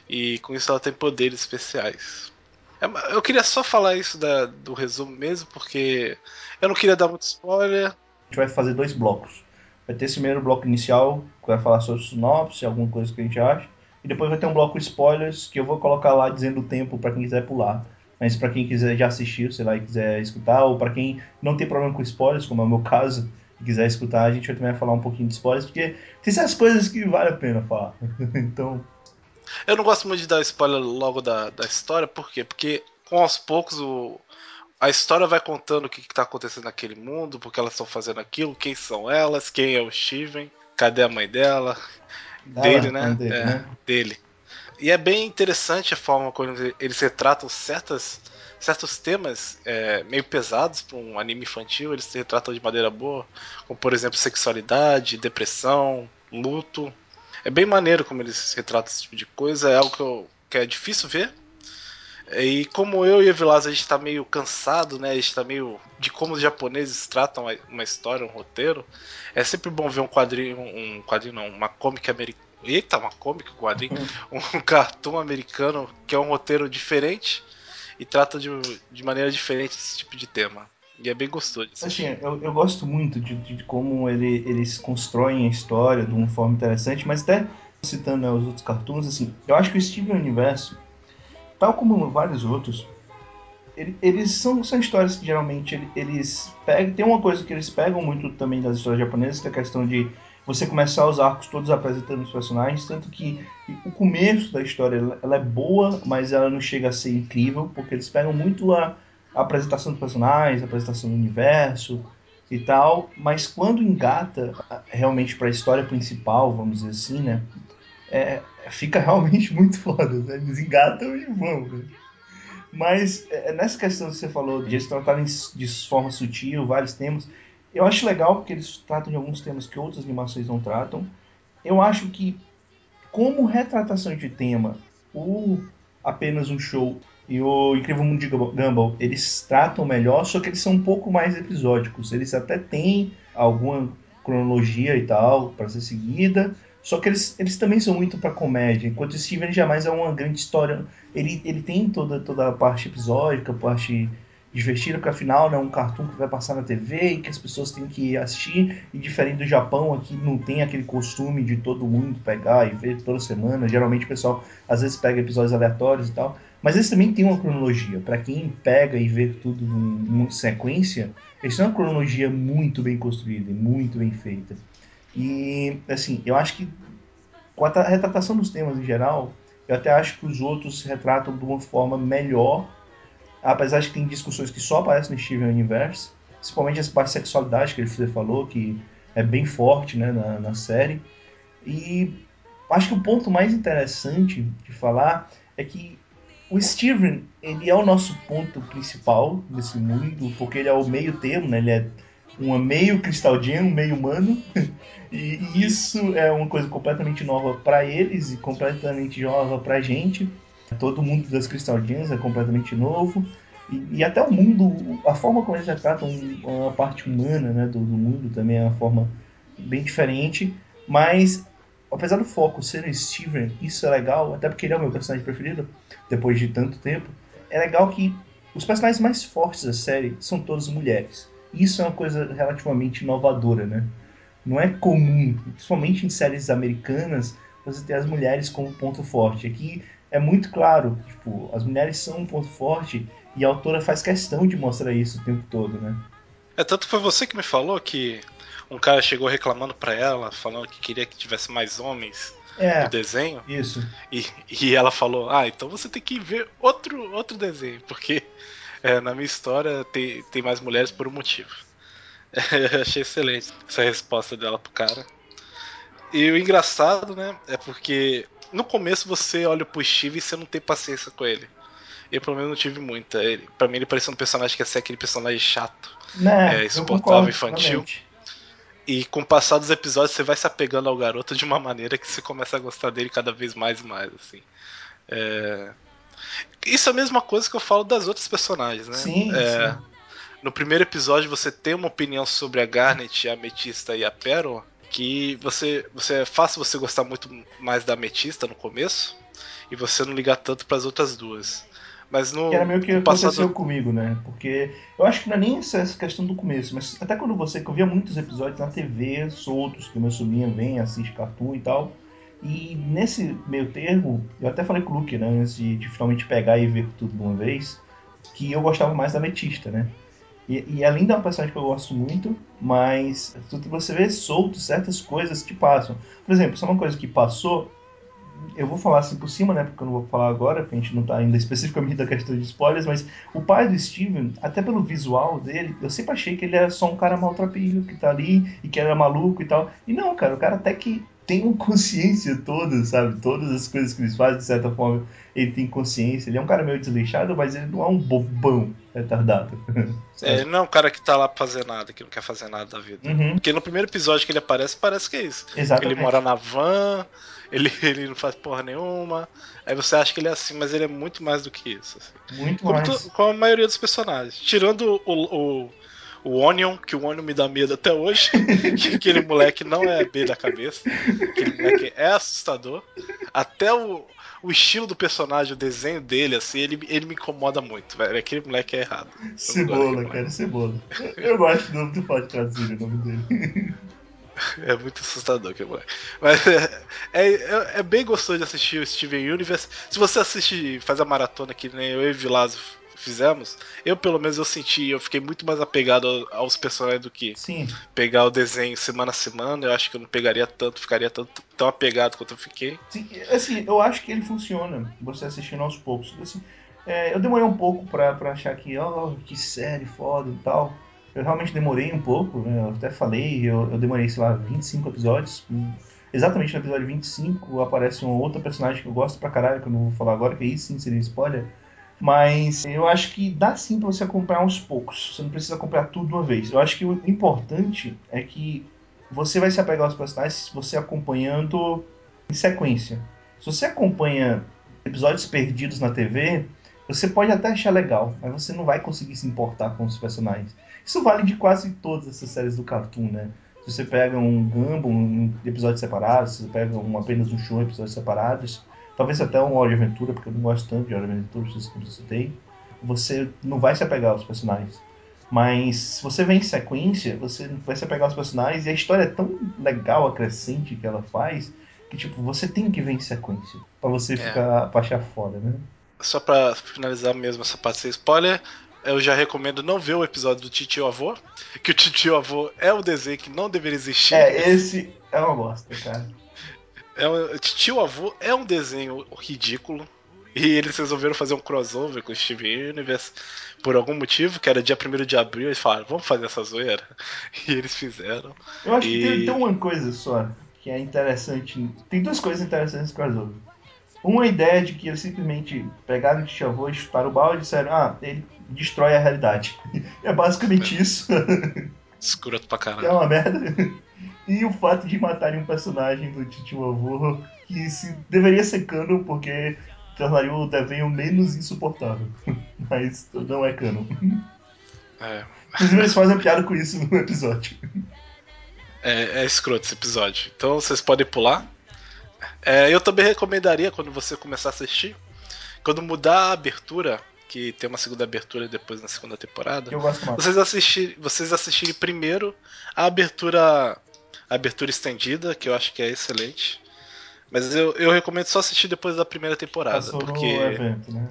e com isso ela tem poderes especiais. É, eu queria só falar isso da, do resumo mesmo, porque eu não queria dar muito spoiler. A gente vai fazer dois blocos. Vai ter esse primeiro bloco inicial, que vai falar sobre sinopse, alguma coisa que a gente acha. E depois vai ter um bloco spoilers, que eu vou colocar lá dizendo o tempo para quem quiser pular. Mas para quem quiser já assistir, sei lá, e quiser escutar, ou para quem não tem problema com spoilers, como é o meu caso, e quiser escutar, a gente vai também falar um pouquinho de spoilers, porque tem essas coisas que vale a pena falar. então. Eu não gosto muito de dar spoiler logo da, da história, por quê? Porque com aos poucos o, a história vai contando o que está acontecendo naquele mundo, porque elas estão fazendo aquilo, quem são elas, quem é o Steven, cadê a mãe dela, dele, né? Dele, é, né? dele. E é bem interessante a forma como eles retratam certas, certos temas é, meio pesados para um anime infantil. Eles retratam de maneira boa, como por exemplo sexualidade, depressão, luto. É bem maneiro como eles retratam esse tipo de coisa. É algo que, eu, que é difícil ver. E como eu e a Vilas a gente tá meio cansado, né? A gente tá meio de como os japoneses tratam uma história, um roteiro. É sempre bom ver um quadrinho, um quadrinho não, uma comic americana. Eita, uma comic, quadrinho, um cartoon americano que é um roteiro diferente e trata de, de maneira diferente esse tipo de tema. E é bem gostoso. Assim, eu, eu gosto muito de, de como ele, eles constroem a história de uma forma interessante, mas até citando né, os outros cartoons, assim, eu acho que o Steven Universo, tal como vários outros, ele- eles são, são histórias que geralmente ele- eles pegam. Tem uma coisa que eles pegam muito também das histórias japonesas, que é a questão de você começar os arcos todos apresentando os personagens, tanto que o começo da história ela- é boa, mas ela não chega a ser incrível, porque eles pegam muito a, a apresentação dos personagens, a apresentação do universo e tal, mas quando engata realmente para a história principal, vamos dizer assim, né? é, fica realmente muito foda, né? Eles engatam e vão, né? Mas é, nessa questão que você falou de eles tratarem de forma sutil vários temas, eu acho legal porque eles tratam de alguns temas que outras animações não tratam. Eu acho que, como retratação de tema, o Apenas um Show e o Incrível Mundo de Gumball, eles tratam melhor, só que eles são um pouco mais episódicos. Eles até têm alguma cronologia e tal para ser seguida, só que eles, eles também são muito para comédia, enquanto Steven jamais é uma grande história. Ele, ele tem toda, toda a parte episódica, parte divertida, porque afinal né, é um cartoon que vai passar na TV e que as pessoas têm que assistir. E diferente do Japão, aqui não tem aquele costume de todo mundo pegar e ver toda semana. Geralmente o pessoal às vezes pega episódios aleatórios e tal. Mas eles também têm uma cronologia. Para quem pega e vê tudo numa sequência, eles têm uma cronologia muito bem construída e muito bem feita. E, assim, eu acho que com a tra- retratação dos temas em geral, eu até acho que os outros retratam de uma forma melhor, apesar de que tem discussões que só aparecem no Steven Universe, principalmente essa parte de sexualidade que ele falou, que é bem forte né, na, na série. E acho que o ponto mais interessante de falar é que o Steven, ele é o nosso ponto principal desse mundo, porque ele é o meio termo, né? Ele é uma meio Crystal Gem, um meio humano. E isso é uma coisa completamente nova para eles e completamente nova pra gente. Todo mundo das Crystal Gems é completamente novo. E, e até o mundo, a forma como eles retratam a parte humana né, do, do mundo também é uma forma bem diferente. Mas, apesar do foco ser o Steven, isso é legal, até porque ele é o meu personagem preferido, depois de tanto tempo. É legal que os personagens mais fortes da série são todas mulheres. Isso é uma coisa relativamente inovadora, né? Não é comum, principalmente em séries americanas, você ter as mulheres como ponto forte. Aqui é muito claro, tipo, as mulheres são um ponto forte e a autora faz questão de mostrar isso o tempo todo, né? É tanto que foi você que me falou que um cara chegou reclamando pra ela, falando que queria que tivesse mais homens É, no desenho. isso. E, e ela falou: Ah, então você tem que ver outro, outro desenho, porque é, na minha história tem, tem mais mulheres por um motivo. Eu achei excelente essa resposta dela pro cara. E o engraçado, né, é porque no começo você olha pro Steve e você não tem paciência com ele. Eu pelo menos não tive muita. Ele, pra mim ele parecia um personagem que ia ser aquele personagem chato. Né, É, insuportável, infantil. realmente. E com o passar dos episódios você vai se apegando ao garoto de uma maneira que você começa a gostar dele cada vez mais e mais, assim. É, Isso é a mesma coisa que eu falo das outras personagens, né? Sim, É, sim. no primeiro episódio você tem uma opinião sobre a Garnet, a Ametista e a Pérola, que você, você é fácil você gostar muito mais da Ametista no começo e você não ligar tanto para as outras duas. Mas no, Que era meio que passado aconteceu comigo, né? Porque eu acho que não é nem essa, essa questão do começo, mas até quando você. que eu via muitos episódios na TV soltos, que meu sobrinho vem, assiste cartoon e tal. E nesse meio termo, eu até falei com o Luke, né? Antes de, de finalmente pegar e ver tudo de uma vez, que eu gostava mais da Metista, né? E, e além uma personagem que eu gosto muito, mas você vê solto certas coisas que passam. Por exemplo, só uma coisa que passou, eu vou falar assim por cima, né? Porque eu não vou falar agora, porque a gente não tá ainda especificamente da questão de spoilers, mas o pai do Steven, até pelo visual dele, eu sempre achei que ele era só um cara maltrapilho, que tá ali e que era maluco e tal. E não, cara, o cara até que tem uma consciência toda, sabe? Todas as coisas que eles fazem, de certa forma, ele tem consciência. Ele é um cara meio desleixado, mas ele não é um bobão retardado. É, ele não é um cara que tá lá pra fazer nada, que não quer fazer nada da vida. Uhum, Porque no primeiro episódio que ele aparece, parece que é isso. exatamente. Ele mora na van, ele, ele não faz porra nenhuma. Aí você acha que ele é assim, mas ele é muito mais do que isso. assim. Muito Como, mais. to- como a maioria dos personagens. Tirando o, o, o Onion, que o Onion me dá medo até hoje. que aquele moleque não é B da cabeça. Aquele moleque é assustador. Até o, o estilo do personagem, o desenho dele, assim, ele, ele me incomoda muito, velho. Aquele moleque é errado. Eu Cebola, cara, cebola. Eu gosto do nome, tu pode traduzir o nome dele. É muito assustador aquele moleque. Mas é, é, é- é bem gostoso de assistir o Steven Universe. Se você assiste, faz a maratona que nem eu e Vilazo fizemos, eu pelo menos eu senti, eu fiquei muito mais apegado ao- aos personagens do que Sim, pegar o desenho semana a semana. Eu acho que eu não pegaria tanto, ficaria tanto, tão apegado quanto eu fiquei. sim, assim, eu acho que ele funciona, você assistindo aos poucos. Assim, é, eu demorei um pouco pra, pra achar que, ó, que série foda e tal. Eu realmente demorei um pouco, né? Eu até falei, eu, eu demorei, sei lá, 25 episódios. Exatamente no episódio 25 aparece uma outra personagem que eu gosto pra caralho, que eu não vou falar agora, que aí sim seria spoiler. Mas eu acho que dá sim pra você acompanhar aos poucos. Você não precisa acompanhar tudo de uma vez. Eu acho que o importante é que você vai se apegar aos personagens você acompanhando em sequência. Se você acompanha episódios perdidos na TV, você pode até achar legal, mas você não vai conseguir se importar com os personagens. Isso vale de quase todas essas séries do Cartoon, né? Se você pega um Gumball em episódios separados, se você pega um apenas um show em episódios separados, talvez até um de Aventura, porque eu não gosto tanto de de Aventura, como eu citei, você não vai se apegar aos personagens. Mas se você vem em sequência, você vai se apegar aos personagens e a história é tão legal, a crescente que ela faz, que tipo, você tem que ver em sequência. Pra você ficar pra achar foda, né? Só pra finalizar mesmo essa parte sem spoiler, eu já recomendo não ver o episódio do Titio Avô, que o Titio Avô é um desenho que não deveria existir. É, esse é uma bosta, cara. É um, Titio Avô é um desenho ridículo. E eles resolveram fazer um crossover com o Steven Universe por algum motivo, que era dia 1 de abril. Eles falaram, vamos fazer essa zoeira. E eles fizeram. Eu acho que E- tem, tem uma coisa só que é interessante. Tem duas coisas interessantes com crossover. Uma ideia de que eles simplesmente pegaram o Tchavô e chutaram o balde e disseram, ah, ele destrói a realidade. É basicamente isso. Escroto pra que é caralho. uma merda. E o fato de matarem um personagem do Titio Avô que se, deveria ser canon porque tornaria o desenho menos insuportável. Mas não é canon. É, Inclusive eles fazem piada com isso no episódio. é, é escroto esse episódio. Então vocês podem pular. É, eu também recomendaria quando você começar a assistir, quando mudar a abertura, que tem uma segunda abertura depois na segunda temporada. Eu gosto mais. Vocês assistirem, vocês assistirem primeiro a abertura abertura estendida, que eu acho que é excelente. Mas eu, eu recomendo só assistir depois da primeira temporada, Passou porque evento, né?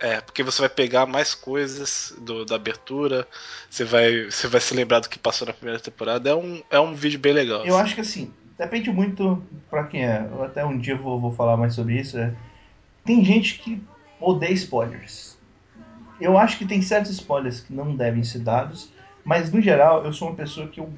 é, porque você vai pegar mais coisas do, da abertura, você vai, você vai se lembrar do que passou na primeira temporada. É um, é um vídeo bem legal. Eu assim. acho que assim, depende muito pra quem é. Eu até um dia vou, vou falar mais sobre isso. é. Tem gente que odeia spoilers. Eu acho que tem certos spoilers que não devem ser dados, mas no geral eu sou uma pessoa que eu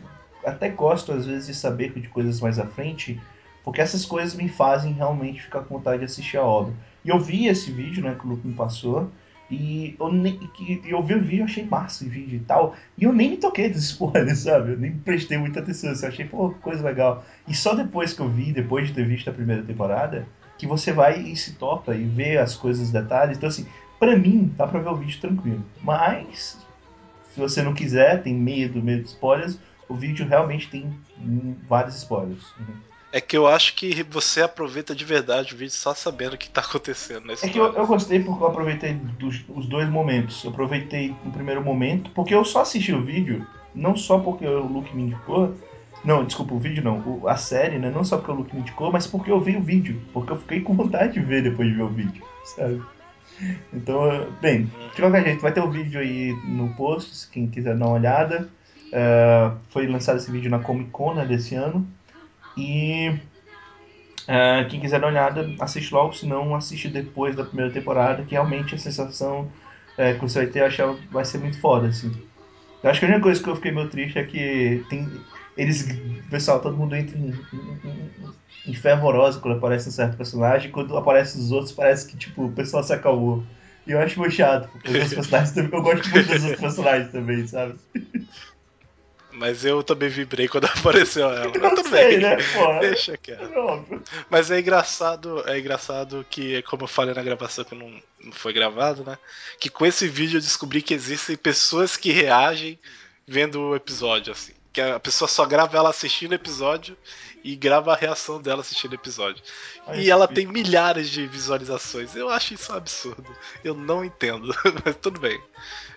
até gosto às vezes de saber de coisas mais à frente, porque essas coisas me fazem realmente ficar com vontade de assistir a obra. E eu vi esse vídeo, né, que o Luke me passou, e eu, nem, que, eu vi o vídeo, achei massa o vídeo e tal, e eu nem me toquei dos spoilers, sabe? Eu nem prestei muita atenção, eu achei, pô, coisa legal. E só depois que eu vi, depois de ter visto a primeira temporada, que você vai e se toca e vê as coisas, detalhes. Então, assim, pra mim, dá pra ver o vídeo tranquilo. Mas, Se você não quiser, tem medo, medo de spoilers, o vídeo realmente tem vários spoilers. Uhum. É que eu acho que você aproveita de verdade o vídeo só sabendo o que tá acontecendo É que eu, eu gostei porque eu aproveitei dos, os dois momentos. Eu aproveitei no primeiro momento, porque eu só assisti o vídeo, não só porque o Luke me indicou. Não, desculpa, o vídeo não, o- a série, né? Não só porque o Luke me indicou, mas porque eu vi o vídeo. Porque eu fiquei com vontade de ver depois de ver o vídeo, sabe? Então, eh, bem, de qualquer jeito, vai ter o vídeo aí no post, se quem quiser dar uma olhada. Eh, foi lançado esse vídeo na Comic Con né, desse ano. E é, quem quiser dar uma olhada, assiste logo, se não assiste depois da primeira temporada, que realmente a sensação é, que você vai ter achar vai ser muito foda, assim. Eu acho que a única coisa que eu fiquei meio triste é que tem. Eles. Pessoal, todo mundo entra em, em, em- fervorosa quando aparece um certo personagem, quando aparece os outros parece que tipo, o pessoal se acalmou. E eu acho meio chato, porque os personagens também. Eu gosto muito dos outros personagens também, sabe? Mas eu também vibrei quando apareceu ela. Eu tudo sei, bem. né? Porra. Deixa quieto. É óbvio. Mas é engraçado, é engraçado que, como eu falei na gravação que não, não foi gravado, né? Que com esse vídeo eu descobri que existem pessoas que reagem vendo o episódio, assim. Que a pessoa só grava ela assistindo o episódio e grava a reação dela assistindo o episódio. Ai, e ela tem milhares de visualizações. Eu acho isso um absurdo. Eu não entendo, mas tudo bem.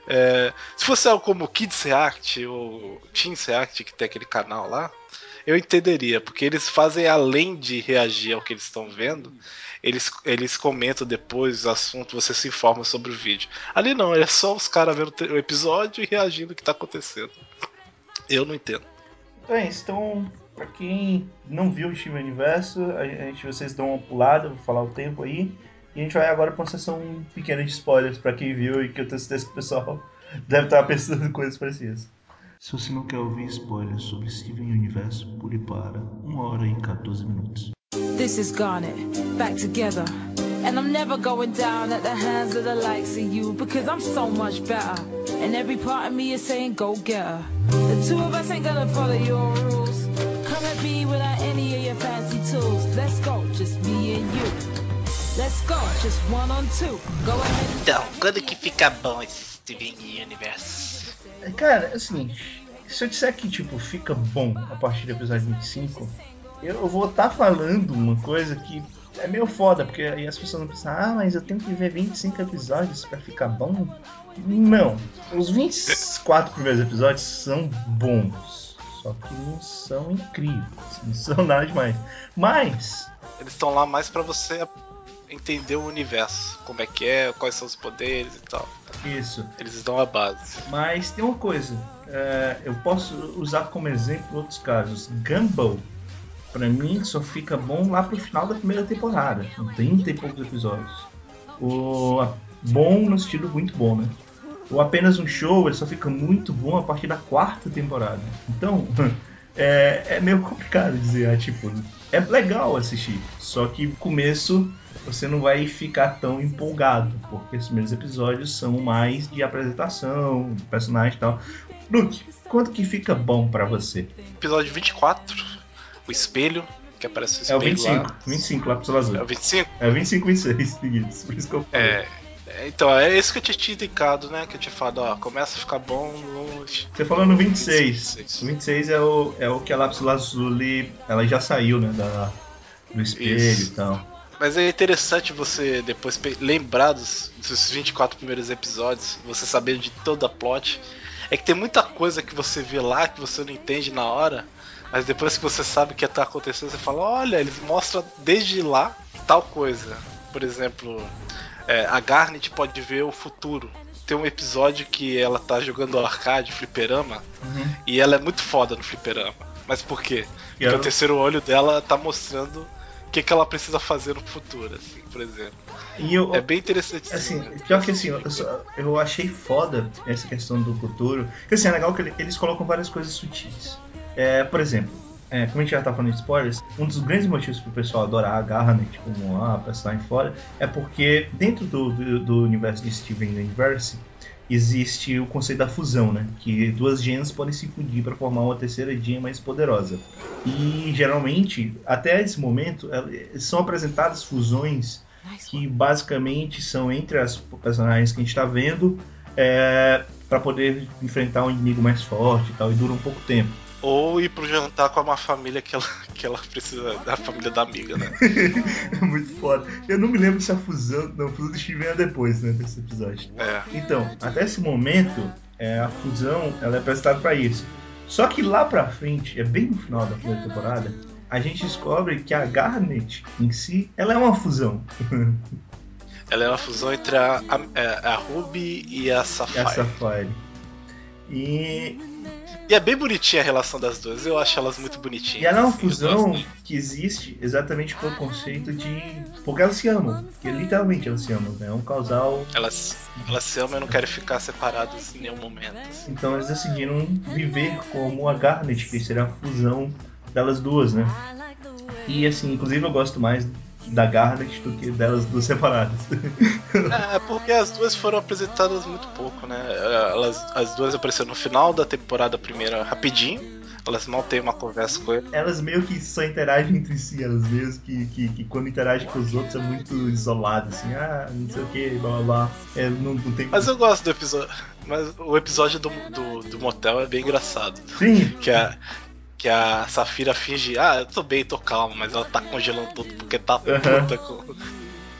É, se fosse algo como Kids React ou Teens React, que tem aquele canal lá, eu entenderia, porque eles fazem além de reagir ao que eles estão vendo, eles, eles comentam depois o assunto, você se informa sobre o vídeo. Ali não, é só os caras vendo o episódio e reagindo ao que tá acontecendo. Eu não entendo. Então é isso. Então, pra quem não viu o Steven Universo, a gente, vocês dão uma pulada, vou falar o tempo aí. E a gente vai agora pra uma sessão pequena de spoilers pra quem viu e que eu tenho certeza que o pessoal deve estar pensando em coisas parecidas. Se você não quer ouvir spoilers sobre Steven Universo, pule para 1 hora e 14 minutos. This is Garnet, back together. And I'm never going down at the hands of the likes of you because I'm so much better. And every part of me is saying, go get her. The two of us ain't gonna follow your rules. Come at me without any of your fancy tools. Let's go, just me and you. Então, quando que fica bom esse Steven Universe? É, Cara, é o seguinte, se eu disser que tipo, fica bom a partir do episódio 25, eu, eu vou estar falando uma coisa que é meio foda, porque aí as pessoas vão pensar, ah, mas eu tenho que ver 25 episódios pra ficar bom. Não. Os 24 primeiros episódios são bons. Só que não são incríveis. Não são nada demais. Mas, Eles estão lá mais pra você entender o universo, como é que é, quais são os poderes e tal. isso. Eles dão a base. Mas tem uma coisa, é, eu posso usar como exemplo outros casos. Gumball, pra mim, só fica bom lá pro final da primeira temporada, com 30 e poucos episódios. O bom no estilo muito bom, né? O apenas um show, ele só fica muito bom a partir da quarta temporada. Então, é, é meio complicado dizer, ah, tipo, é legal assistir, só que no começo você não vai ficar tão empolgado, porque os primeiros episódios são mais de apresentação, de personagem e tal. Luke, quanto que fica bom pra você? Episódio 24, o espelho, que aparece o É o espelho 25, lá. 25 lá pro Azul. É o 25? É 25 e 26 seguidos, por isso que eu falei. É. é, Então, é isso que eu tinha te indicado, né? Que eu tinha falado, ó, começa a ficar bom no. Você falou no 26. 26. O 26 é o, é o que a Lápis Lazuli, ela já saiu, né, da, do espelho Isso. e tal. Mas é interessante você depois lembrar dos, dos 24 primeiros episódios, você saber de toda a plot. É que tem muita coisa que você vê lá que você não entende na hora, mas depois que você sabe o que tá acontecendo, você fala: olha, eles mostram desde lá tal coisa. Por exemplo, é, a Garnet pode ver o futuro. Tem um episódio que ela tá jogando arcade, fliperama, Uhum. e ela é muito foda no fliperama. Mas por quê? Porque o terceiro olho dela tá mostrando o que, que ela precisa fazer no futuro, assim, por exemplo. Eu, É bem interessante. Assim, né? pior que assim, eu, eu achei foda essa questão do futuro. Porque assim, é legal que ele- eles colocam várias coisas sutis. É, por exemplo, é, como a gente já tá falando de spoilers, um dos grandes motivos pro pessoal adorar a Garnet como a personagem fora é porque dentro do, do, do universo de Steven Universe existe o conceito da fusão, né? Que duas genes podem se fundir para formar uma terceira gene mais poderosa. E geralmente, até esse momento, elas- são apresentadas fusões que basicamente são entre as personagens que a gente está vendo, é, pra poder enfrentar um inimigo mais forte e tal, e dura um pouco tempo. Ou ir pro jantar com uma família que ela, que ela precisa, da família da amiga, né? É muito foda. Eu não me lembro se a fusão. Não, a fusão do Steven é depois, né, desse episódio. É. Então, até esse momento, é, a fusão ela é apresentada pra isso. Só que lá pra frente, é bem no final da primeira temporada, a gente descobre que a Garnet em si, ela é uma fusão. Ela é uma fusão entre a, a, é, a Ruby e a É a Sapphire. Sapphire. E, E é bem bonitinha a relação das duas. Eu acho elas muito bonitinhas. e ela é uma assim, fusão que existe exatamente pelo conceito de. Porque elas se amam. Porque literalmente elas se amam, né? É um casal. Elas, elas se amam e não querem ficar separadas em nenhum momento. assim. Então eles decidiram viver como a Garnet, que seria a fusão delas duas, né? E assim, inclusive eu gosto mais da Garnet do que delas duas separadas. É, porque as duas foram apresentadas muito pouco, né? Elas, as duas apareceram no final da temporada primeira rapidinho. Elas mal têm uma conversa com ele. elas meio que só interagem entre si, elas mesmo que, que, que quando interagem com os outros é muito isolado, assim, ah, não sei o que, blá blá blá. É, não, não tem. Mas eu gosto do episódio. Mas o episódio do, do, do motel é bem engraçado. Sim, Que a, que a Safira finge, ah, eu tô bem, tô calmo, mas ela tá congelando tudo porque tá puta com.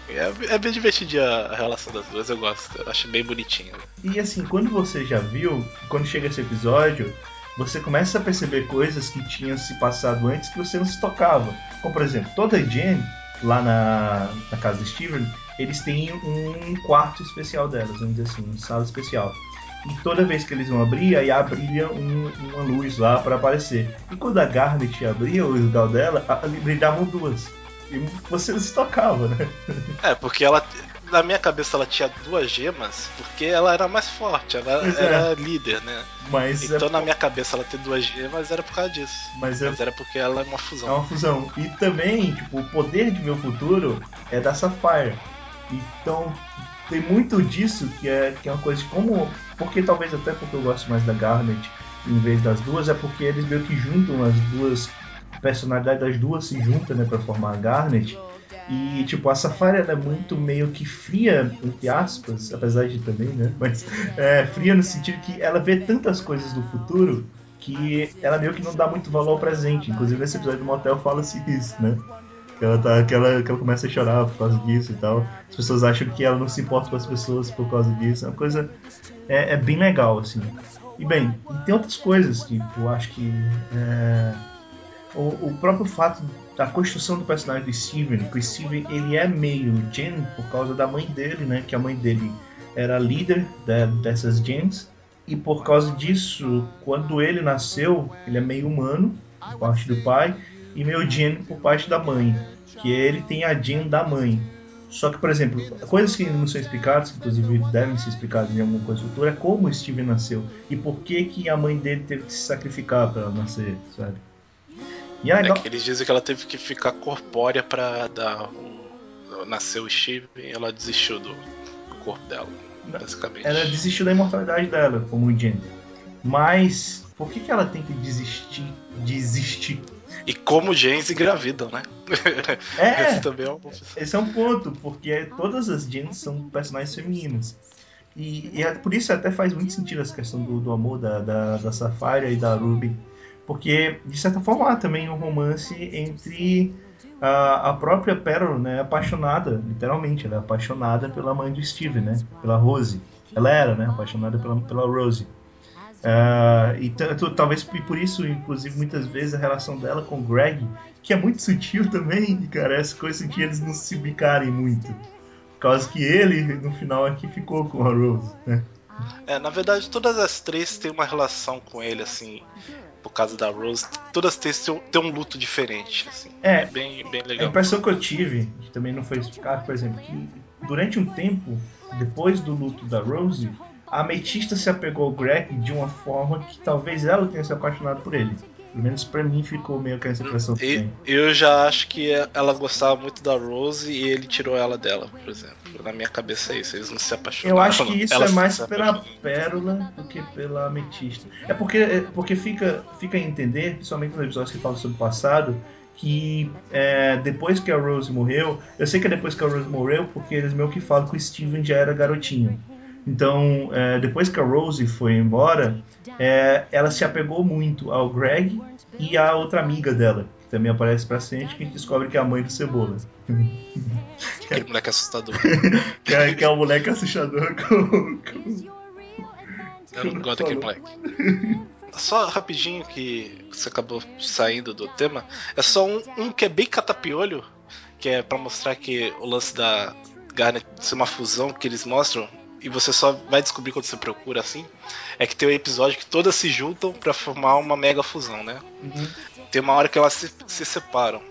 É, é bem divertidinha a relação das duas, eu gosto. Eu acho bem bonitinho. E assim, quando você já viu, quando chega esse episódio, você começa a perceber coisas que tinham se passado antes que você não se tocava. Como por exemplo, toda a Jen, lá na, na casa do Steven, eles têm um quarto especial delas, vamos dizer assim, uma sala especial. E toda vez que eles vão abrir, aí brilha um- uma luz lá para aparecer. E quando a Garnet abria o lugar dela, brilhavam duas. E você não se tocava, né? É, porque ela. Na minha cabeça ela tinha duas gemas, porque ela era mais forte, ela é. era líder, né? Mas Então é, na minha cabeça ela ter duas gemas era por causa disso. mas é Mas era porque ela é uma É fusão. uma fusão. E também, tipo, o poder de o futuro é da Sapphire. Então, tem muito disso que é, que é uma coisa como. Porque talvez até porque eu gosto mais da Garnet em vez das duas, é porque eles meio que juntam as duas. A personalidade das duas se junta, né, pra formar a Garnet. E, tipo, a ela é muito meio que fria, entre aspas, apesar de também, né? Mas é, fria no sentido que ela vê tantas coisas do futuro que ela meio que não dá muito valor ao presente. Inclusive nesse episódio do motel fala-se isso, né? Que ela, tá, que, ela, que ela começa a chorar por causa disso e tal. As pessoas acham que ela não se importa com as pessoas por causa disso. É uma coisa. É, é bem legal, assim. E bem, e tem outras coisas eu acho que. é, o, o próprio fato da construção do personagem do Steven, que o Steven ele é meio Gen por causa da mãe dele, né? Que a mãe dele era líder dessas gens. E por causa disso, quando ele nasceu, ele é meio humano, parte do pai, e meio Gen por parte da mãe. Que ele tem a Gen da mãe. Só que, por exemplo, coisas que não são explicadas, que inclusive devem ser explicadas em alguma coisa futura, é como o Steven nasceu e por que, que a mãe dele teve que se sacrificar para nascer, sabe? E é legal. que eles dizem que ela teve que ficar corpórea pra dar o. Nascer o Steve e ela desistiu do, corpo dela, basicamente. Ela desistiu da imortalidade dela, como Jen. Mas por que, que ela tem que desistir? Desistir. E como James engravidam, né? É. Esse também é um Esse é um ponto, porque todas as Jens são personagens femininas. E, e é- por isso até faz muito sentido essa questão do, do amor da, da, da Sapphire e da Ruby. Porque, de certa forma, há também um romance entre a, a própria Pearl, né? Apaixonada, literalmente, ela é apaixonada pela mãe do Steve, né? Pela Rose. Ela era, né? Apaixonada pela, pela Rose. Ah, e talvez por isso, inclusive, muitas vezes a relação dela com o Greg, que é muito sutil também, cara, essa coisa que eles não se bicarem muito. Por causa que ele, no final, aqui ficou com a Rose, né? É, na verdade, todas as três têm uma relação com ele, assim, por causa da Rose. Todas têm, seu- têm um luto diferente, assim. É. bem, bem A legal. impressão que eu tive, que também não foi explicado, por exemplo, que durante um tempo, depois do luto da Rose, a Ametista se apegou ao Greg de uma forma que talvez ela tenha se apaixonado por ele. Pelo menos pra mim ficou meio que essa impressão E também. eu já acho que ela gostava muito da Rose e ele tirou ela dela, por exemplo. Na minha cabeça é isso, eles não se apaixonaram. Eu acho que isso é mais pela pérola do que pela ametista. É porque, é porque fica, fica a entender, principalmente nos episódios que falam sobre o passado, que é, depois que a Rose morreu, eu sei que é depois que a Rose morreu, porque eles meio que falam que o Steven já era garotinho. Então, é, depois que a Rose foi embora, é, ela se apegou muito ao Greg e à outra amiga dela, que também aparece pra frente, que a gente descobre que é a mãe do Cebola. Aquele moleque assustador. que, é, que é o moleque assustador com, com Eu não gosto daquele moleque. Só rapidinho que você acabou saindo do tema. É só um, um que é bem catapiolho, que é pra mostrar que o lance da Garnet ser uma fusão que eles mostram. E você só vai descobrir quando você procura assim. É que tem um episódio que todas se juntam pra formar uma mega fusão, né? Tem uma hora que elas se, se separam.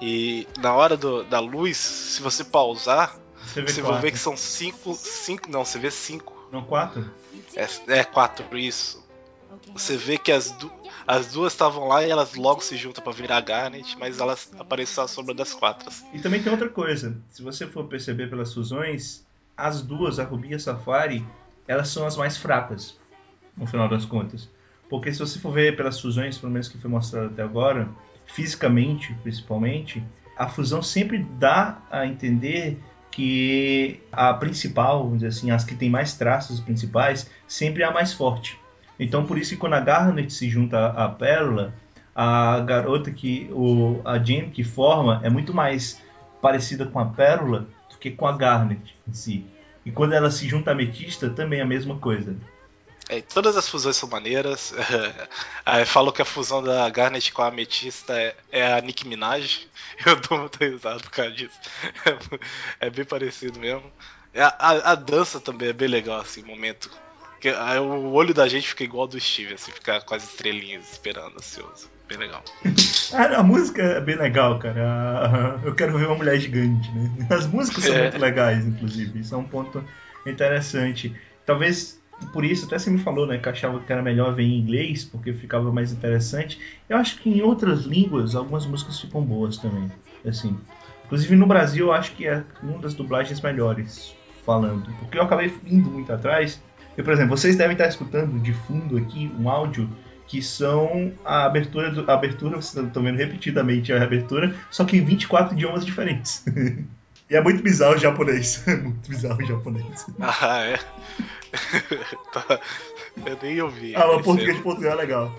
E na hora do- da luz, se você pausar, Você você vai ver que são cinco. cinco não, você vê cinco. Não, quatro? É, é quatro, isso. Você vê que as, du- as duas estavam lá e elas logo se juntam pra virar Garnet, mas elas aparecem à sombra das quatro. assim. E também tem outra coisa. Se você for perceber pelas fusões, as duas, a Ruby e a Safari, elas são as mais fracas, no final das contas. Porque se você for ver pelas fusões, pelo menos que foi mostrado até agora, fisicamente, principalmente, a fusão sempre dá a entender que a principal, vamos dizer assim, as que tem mais traços principais, sempre é a mais forte. Então por isso que quando a Garnet se junta à Pérola, a garota que o a Jane que forma é muito mais parecida com a Pérola do que com a Garnet em si. E quando ela se junta à Ametista, também é a mesma coisa. É, todas as fusões são maneiras. Aí falou que a fusão da Garnet com a Ametista é, é a Nicki Minaj. Eu dou muita risada por causa disso. É, bem parecido mesmo. É, A, a- a dança também é bem legal, assim, o momento. Que, aí o olho da gente fica igual ao do Steve, assim, fica com as estrelinhas esperando, ansioso. Bem legal. A, a música é bem legal, cara. A- eu quero ver uma mulher gigante, né? As músicas são É. muito legais, inclusive. Isso é um ponto interessante. Talvez por isso, até você me falou, né, que achava que era melhor ver em inglês, porque ficava mais interessante. Eu acho que em outras línguas, algumas músicas ficam boas também. Assim. Inclusive no Brasil, eu acho que é uma das dublagens melhores falando. Porque eu acabei indo muito atrás. E, por exemplo, vocês devem estar escutando de fundo aqui um áudio que são a abertura, do, a abertura, vocês estão vendo repetidamente a abertura, só que em 24 idiomas diferentes. e é muito bizarro o japonês. É muito bizarro o japonês. Ah, é? Tá. Eu nem ouvi. Ah, mas português erro. de Portugal é legal.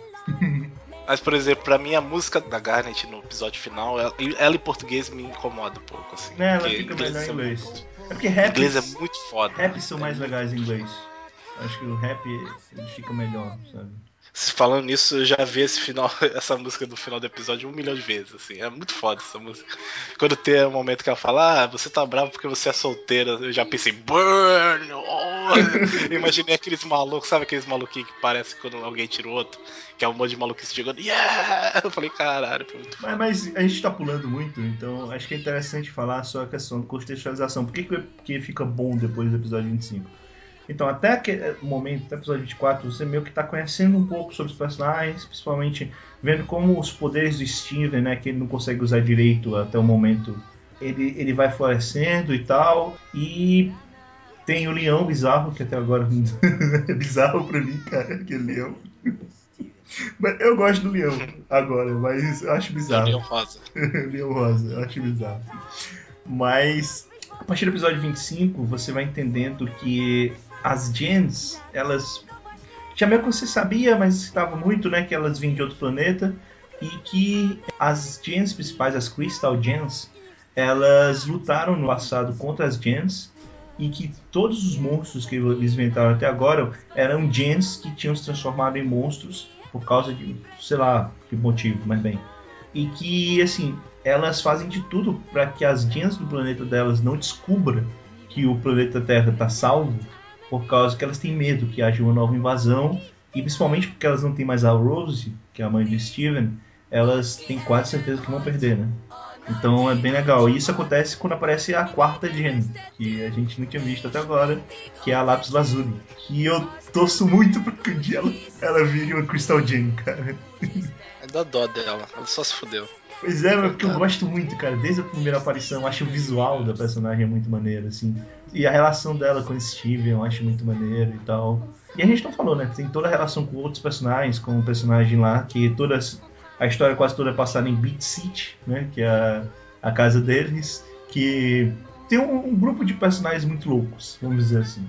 Mas, por exemplo, pra mim a música da Garnet no episódio final, ela, ela em português me incomoda um pouco, assim. Né, ela fica melhor em é inglês. muito- É porque rap, inglês é muito foda. rap são mais legais em inglês. Acho que o rap ele fica melhor, sabe? Falando nisso, eu já vi esse final, essa música do final do episódio um milhão de vezes, assim. É muito foda essa música. Quando tem um momento que ela fala, ah, você tá bravo porque você é solteira, eu já pensei, burn! Oh! Imaginei aqueles malucos, sabe aqueles maluquinhos que parece quando alguém tira o outro, que é um monte de maluquice jogando, yeah! Eu falei, caralho, foi muito foda. Mas, mas a gente tá pulando muito, então acho que é interessante falar só a questão da contextualização. Por que, que, que fica bom depois do episódio 25? Então, até aquele momento, até o episódio 24, você meio que tá conhecendo um pouco sobre os personagens, principalmente vendo como os poderes do Steven, né, que ele não consegue usar direito até o momento, ele, ele vai florescendo e tal. E tem o leão bizarro, que até agora é bizarro pra mim, cara, aquele leão. Mas eu gosto do leão agora, mas eu acho bizarro. Leão Rosa. Leão Rosa, eu acho bizarro. Mas a partir do episódio 25, você vai entendendo que as gens, elas. Que você sabia, mas estava muito, né? Que elas vinham de outro planeta. E que as gens principais, as Crystal Gens, elas lutaram no passado contra as gens. E que todos os monstros que eles inventaram até agora eram gens que tinham se transformado em monstros por causa de, sei lá, que motivo, mas bem e que assim elas fazem de tudo para que as gens do planeta delas não descubram que o planeta Terra está salvo, por causa que elas têm medo que haja uma nova invasão e principalmente porque elas não têm mais a Rose, que é a mãe de Steven, elas têm quase certeza que vão perder, né? Então é bem legal. E isso acontece quando aparece a quarta gen, que a gente não tinha visto até agora, que é a Lápis Lazuli. Que eu torço muito para que um dia ela, ela vire uma Crystal Gen, cara. É da dó dela, ela só se fudeu. Pois é, mas porque eu gosto muito, cara. Desde a primeira aparição, eu acho o visual da personagem muito maneiro, assim. E a relação dela com o Steven eu acho muito maneiro e tal. E a gente não falou, né? Tem toda a relação com outros personagens, com o personagem lá, que todas. A história quase toda é passada em Beat City, né? Que é a, a casa deles. Que tem um, um grupo de personagens muito loucos, vamos dizer assim.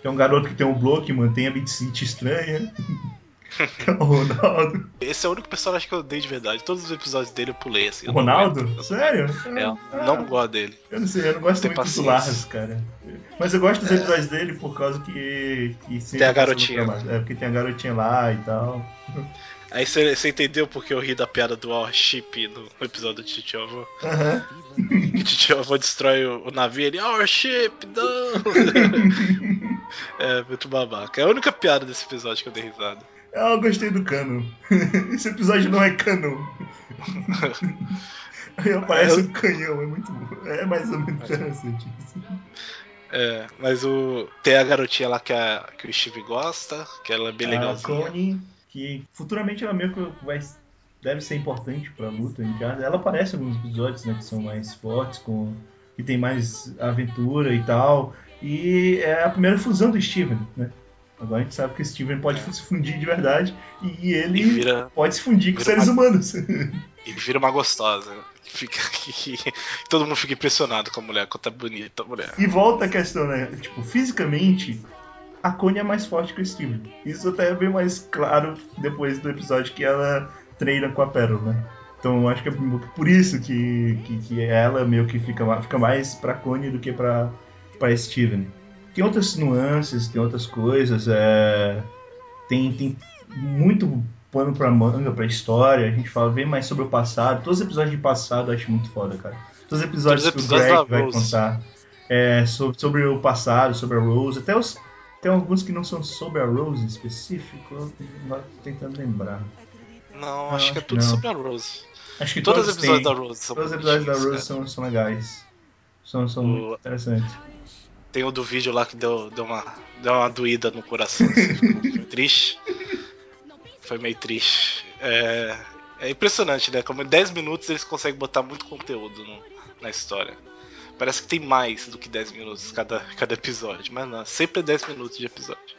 Tem um garoto que tem um bloco que mantém a Beat estranha. é Ronaldo. Esse é o único personagem que eu odeio de verdade. Todos os episódios dele eu pulei assim. O eu não Ronaldo? aguento. Sério? É, eu Ah, não gosto dele. Eu não sei, eu não gosto Tem muito do paciência. Lars, cara. Mas eu gosto dos episódios dele por causa que. que Tem a garotinha. É, porque tem a garotinha lá e tal. Aí você entendeu porque eu ri da piada do Warship no episódio do Titio Avô? Aham. Que o Titio Avô destrói o, o navio ele, Warship, não! é, muito babaca. É a única piada desse episódio que eu dei risada. Ah, eu gostei do cano. Esse episódio não é canon. Aí aparece Eu- um canhão, é muito bom. É mais ou menos interessante isso. É, mas o. Tem a garotinha lá que, a, que o Steve gosta, que ela é bem A legalzinha. Connie, que futuramente ela meio que vai, deve ser importante pra luta em casa. Ela aparece em alguns episódios, né, que são mais fortes, com que tem mais aventura e tal. E é a primeira fusão do Steven, né? Agora a gente sabe que o Steven pode É. se fundir de verdade e ele E vira, pode se fundir com seres uma- humanos. e vira uma gostosa. Fica, todo mundo fica impressionado com a mulher, quanto é bonita a mulher. E volta a questão, né? Tipo, fisicamente, a Connie é mais forte que o Steven. Isso até é bem mais claro depois do episódio que ela treina com a Pérola, né? Então eu acho que é por isso que, que, que ela meio que fica, fica mais pra Connie do que pra, pra Steven. Tem outras nuances, tem outras coisas, é... tem, tem muito pano pra manga, pra história, a gente fala bem mais sobre o passado. Todos os episódios de passado eu acho muito foda, cara. Todos os episódios Todos os que o Greg vai contar é, sobre, sobre o passado, sobre a Rose, até os. Tem alguns que não são sobre a Rose em específico, eu tô tentando lembrar. Não, Ah, acho que é tudo não. sobre a Rose. Acho que Todos todos, os episódios da Rose são Todos os episódios da Rose são, são legais. São, são O- muito interessantes. Tem o do vídeo lá que deu, deu, uma, deu uma doída no coração. assim, Foi triste. Foi meio triste. É, é impressionante, né? Como em 10 minutos eles conseguem botar muito conteúdo no- na história. Parece que tem mais do que 10 minutos cada, cada episódio, mas não, sempre é 10 minutos de episódio.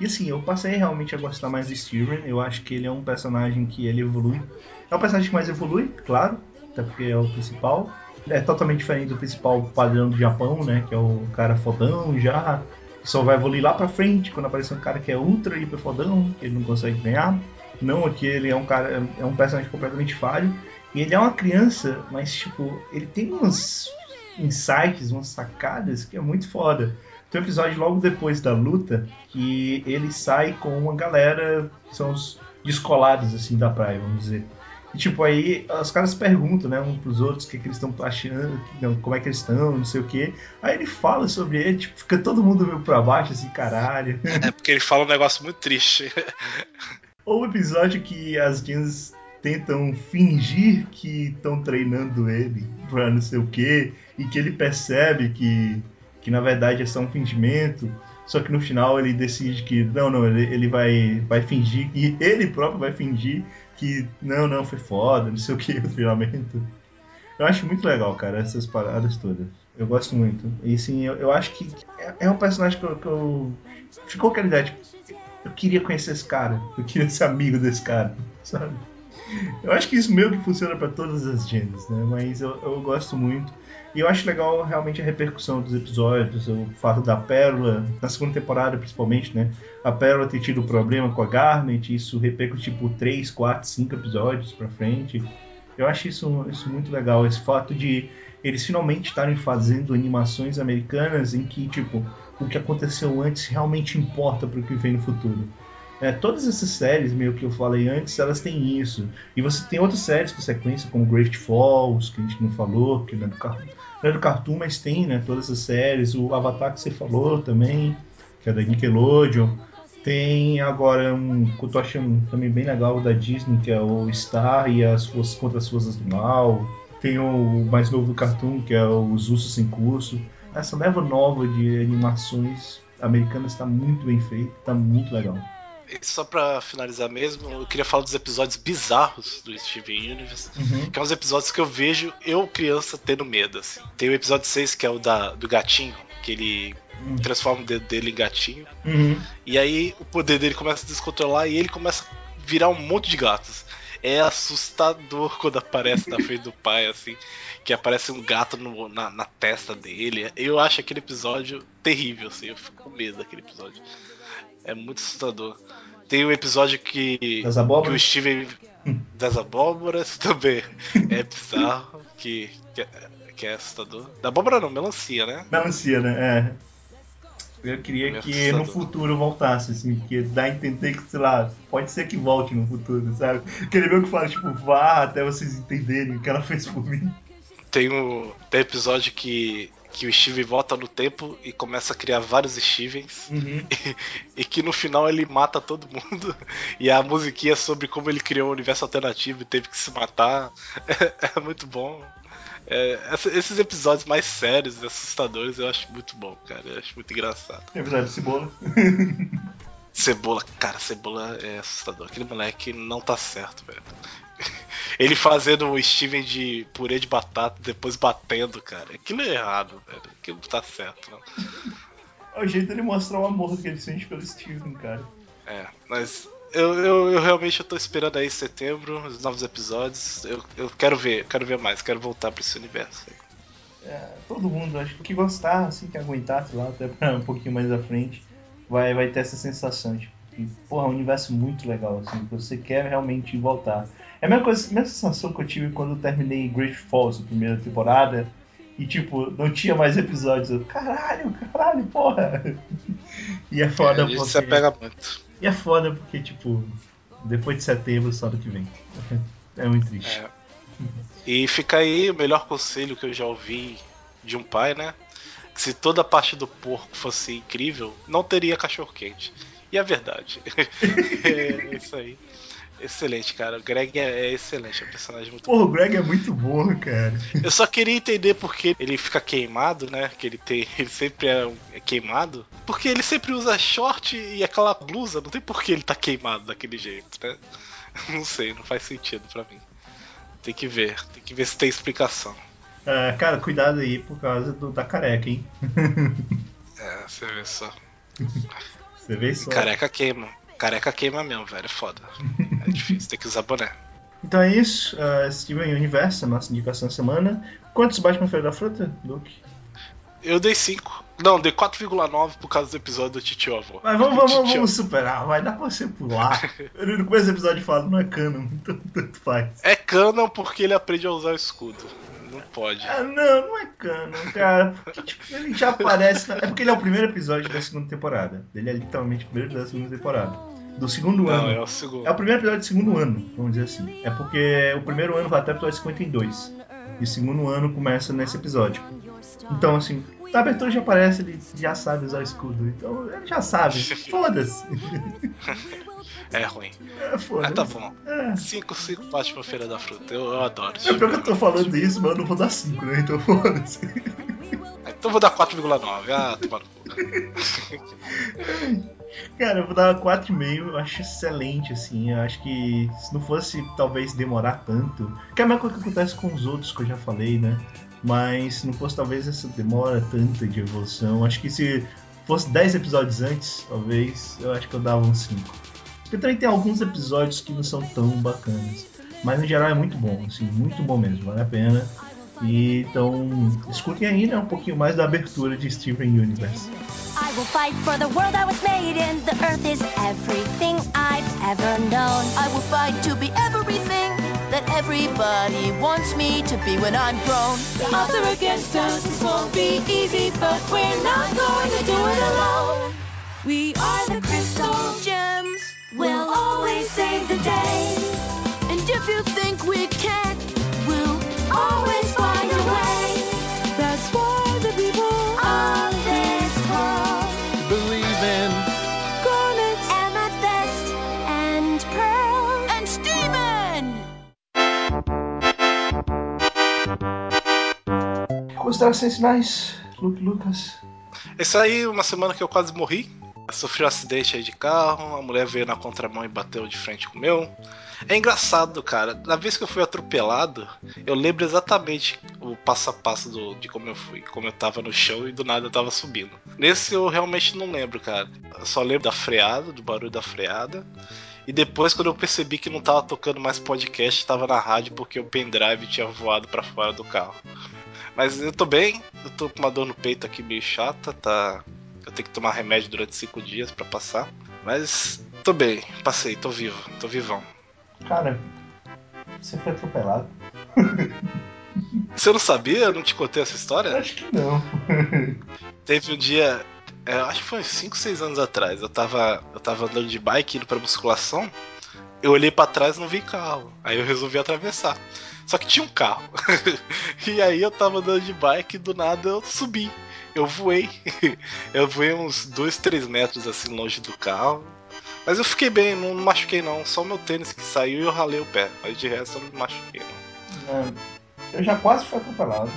E assim, eu passei realmente a gostar mais do Steven. Eu acho que ele é um personagem que ele evolui. É um personagem que mais evolui, claro, até porque é o principal. É totalmente diferente do principal padrão do Japão, né? Que é o cara fodão já. Que só vai evoluir lá pra frente quando aparecer um cara que é ultra hiper fodão, que ele não consegue ganhar. Não, aqui ele é um cara, é um personagem completamente falho. E ele é uma criança, mas tipo, ele tem uns insights, umas sacadas que é muito foda. Tem um episódio logo depois da luta que ele sai com uma galera que são os descolados assim da praia, vamos dizer. E tipo, aí os caras perguntam, né, uns pros outros o que, que eles estão achando, não, como é que eles estão, não sei o que. Aí ele fala sobre ele, tipo, fica todo mundo meio pra baixo, assim, caralho. É porque ele fala um negócio muito triste. Ou o episódio que as jeans tentam fingir que estão treinando ele pra não sei o que, e que ele percebe que, que na verdade é só um fingimento, só que no final ele decide que não, não, ele, ele vai, vai fingir, e ele próprio vai fingir que não, não, foi foda, não sei o que, no finalmente. Eu acho muito legal, cara, essas paradas todas. Eu gosto muito. E assim, eu, eu acho que é, é um personagem que eu, que eu. Tipo, eu queria conhecer esse cara, eu queria ser amigo desse cara, sabe? Eu acho que isso meio que funciona pra todas as genders, né? Mas eu, eu gosto muito. E eu acho legal realmente a repercussão dos episódios, o fato da Pérola, na segunda temporada principalmente, né? A Pérola ter tido problema com a Garnet, isso repercutiu por 3, 4, 5 episódios pra frente. Eu acho isso, isso muito legal, esse fato de eles finalmente estarem fazendo animações americanas em que, tipo, o que aconteceu antes realmente importa pro que vem no futuro. É, todas essas séries, meio que eu falei antes, elas têm isso. E você tem outras séries com sequência, como Great Falls, que a gente não falou, que não é do Cartoon, não é do Cartoon mas tem, né? Todas as séries. O Avatar que você falou também, que é da Nickelodeon. Tem agora um que eu tô achando também bem legal da Disney, que é o Star e as Forças contra as Forças do Mal. Tem o mais novo do Cartoon, que é Os Ursos Sem Curso. Essa leva nova de animações americanas está muito bem feita, está muito legal. Só pra finalizar mesmo, eu queria falar dos episódios bizarros do Steven Universe. Uhum. Que é uns episódios que eu vejo eu, criança, tendo medo, assim. Tem o episódio 6, que é o da, do gatinho, que ele Hum. transforma o dedo dele em gatinho. Uhum. E aí o poder dele começa a descontrolar e ele começa a virar um monte de gatos. é assustador quando aparece na frente do pai, assim, que aparece um gato no- na, na testa dele. Eu acho aquele episódio terrível, assim, eu fico com medo daquele episódio. É muito assustador. Tem um episódio que, Das que o? Steven das abóboras também é bizarro, que, que, é, que é assustador. Da abóbora não, melancia, né? Melancia, né? É. Eu queria Meio que no futuro voltasse, assim, porque dá a entender que, sei lá, pode ser que volte no futuro, sabe? Aquele meu que fala, tipo, vá até vocês entenderem o que ela fez por mim. Tem o tem episódio que, que o Steven volta no tempo e começa a criar vários Stevens. Uhum. E, que no final ele mata todo mundo. E a musiquinha é sobre como ele criou um universo alternativo e teve que se matar. É, é muito bom. É, esses episódios mais sérios e assustadores eu acho muito bom, cara. Eu acho muito engraçado. Tem episódio de cebola. Cebola, cara, Cebola é assustador. Aquele moleque não tá certo, velho. Ele fazendo o Steven de purê de batata, depois batendo, cara. Aquilo é errado, velho. Aquilo não tá certo, não. É o jeito dele mostrar o amor que ele sente pelo Steven, cara. É, mas eu, eu, eu realmente eu tô esperando aí setembro, os novos episódios. Eu, eu quero ver, quero ver mais, quero voltar pra esse universo. aí. É, todo mundo, acho que que gostar, assim, que aguentar, sei lá, até pra um pouquinho mais à frente, vai, vai ter essa sensação de que, porra, é um universo muito legal, assim, que você quer realmente voltar. É a mesma, coisa, a mesma sensação que eu tive quando eu terminei Great Falls, a primeira temporada, e tipo, não tinha mais episódios. Eu, caralho, caralho, porra! E é foda É, porque. se apega muito. E é foda porque, tipo, depois de setembro, só do que vem. É muito triste. É. E fica aí o melhor conselho que eu já ouvi de um pai, né? Que se toda a parte do porco fosse incrível, não teria cachorro quente. E é verdade. é isso aí. Excelente, cara. O Greg é, é excelente, é um personagem muito Porra, o Greg é muito bom, cara. Eu só queria entender por que ele fica queimado, né? Que ele tem. Ele sempre é, é queimado. Porque ele sempre usa short e aquela blusa. Não tem por que ele tá queimado daquele jeito, né? Não sei, não faz sentido pra mim. Tem que ver, tem que ver se tem explicação. Ah, cara, cuidado aí por causa do, da careca, hein? É, você vê só. Você vê. Careca queima. Careca queima mesmo, velho. É foda. É difícil, tem que usar boné. Então é isso, uh, Steven Universe, a nossa indicação da semana. Quantos Batman Feira da Fruta, Luke? Eu dei 5. Não, dei 4,9 por causa do episódio do Titio Avô. Mas vamos, vamos, Titio- vamos superar, vai dar pra você pular. No começo do episódio fala, não é canon, então tanto faz. É canon porque ele aprende a usar o escudo. Não pode. Ah, não, não é canon, cara. Porque, tipo, ele já aparece. Na... É porque ele é o primeiro episódio da segunda temporada. Ele é literalmente o primeiro da segunda temporada. Do segundo Não, ano. é o segundo. É o primeiro episódio do segundo ano, vamos dizer assim. É porque o primeiro ano vai até o episódio 52. E o segundo ano começa nesse episódio. Então, assim, na abertura já aparece, ele já sabe usar o escudo. Então, ele já sabe. Foda-se. É ruim. É, Mas foda-se. tá bom. É. 5, 5 Batman Feira da Fruta. Eu, eu adoro. É pior que eu tô falando isso, mas eu não vou dar 5, né? Então foda-se. Então eu vou dar 4,9. Ah, tomar no cu. Cara, eu vou dar 4,5, eu acho excelente, assim. Eu acho que se não fosse talvez demorar tanto. Que é a mesma coisa que acontece com os outros que eu já falei, né? Mas não fosse talvez essa demora tanta de evolução, acho que se fosse 10 episódios antes, talvez, eu acho que eu dava um 5. Porque também tem alguns episódios que não são tão bacanas. Mas no geral é muito bom, assim, muito bom mesmo, vale a pena. E então, escutem aí, né, um pouquinho mais da abertura de Steven Universe. I will fight for the world I was made in. The earth is everything I've ever known. I will fight to be everything that everybody wants me to be when I'm grown. The odds are against us, this won't be easy, but we're not going to do it alone. We are the crystal Gems, We'll always save the day. and if you think we can't, we'll Always Considerações finais, Luke Lucas. Esse aí, uma semana que eu quase morri. Sofri um acidente aí de carro, a mulher veio na contramão e bateu de frente com o meu. É engraçado, cara. Na vez que eu fui atropelado, eu lembro exatamente o passo a passo do- de como eu fui, como eu tava no chão e do nada eu tava subindo. Nesse eu realmente não lembro, cara. Eu só lembro da freada, do barulho da freada. E depois, quando eu percebi que não tava tocando mais podcast, tava na rádio porque o pendrive tinha voado para fora do carro. Mas eu tô bem, eu tô com uma dor no peito aqui meio chata, tá? Eu tenho que tomar remédio durante cinco dias para passar. Mas tô bem, passei, tô vivo, tô vivão. Cara, você foi atropelado. Você não sabia? Eu não te contei essa história? Acho que não. Teve um dia, é, acho que foi 5, 6 anos atrás. Eu tava, eu tava andando de bike indo pra musculação. Eu olhei pra trás e não vi carro. Aí eu resolvi atravessar. Só que tinha um carro. e aí eu tava andando de bike e do nada eu subi. Eu voei. eu voei uns 2, 3 metros assim longe do carro. Mas eu fiquei bem, não machuquei não. Só o meu tênis que saiu e eu ralei o pé. Mas de resto eu não me machuquei não. É, Eu já quase fui atropelado.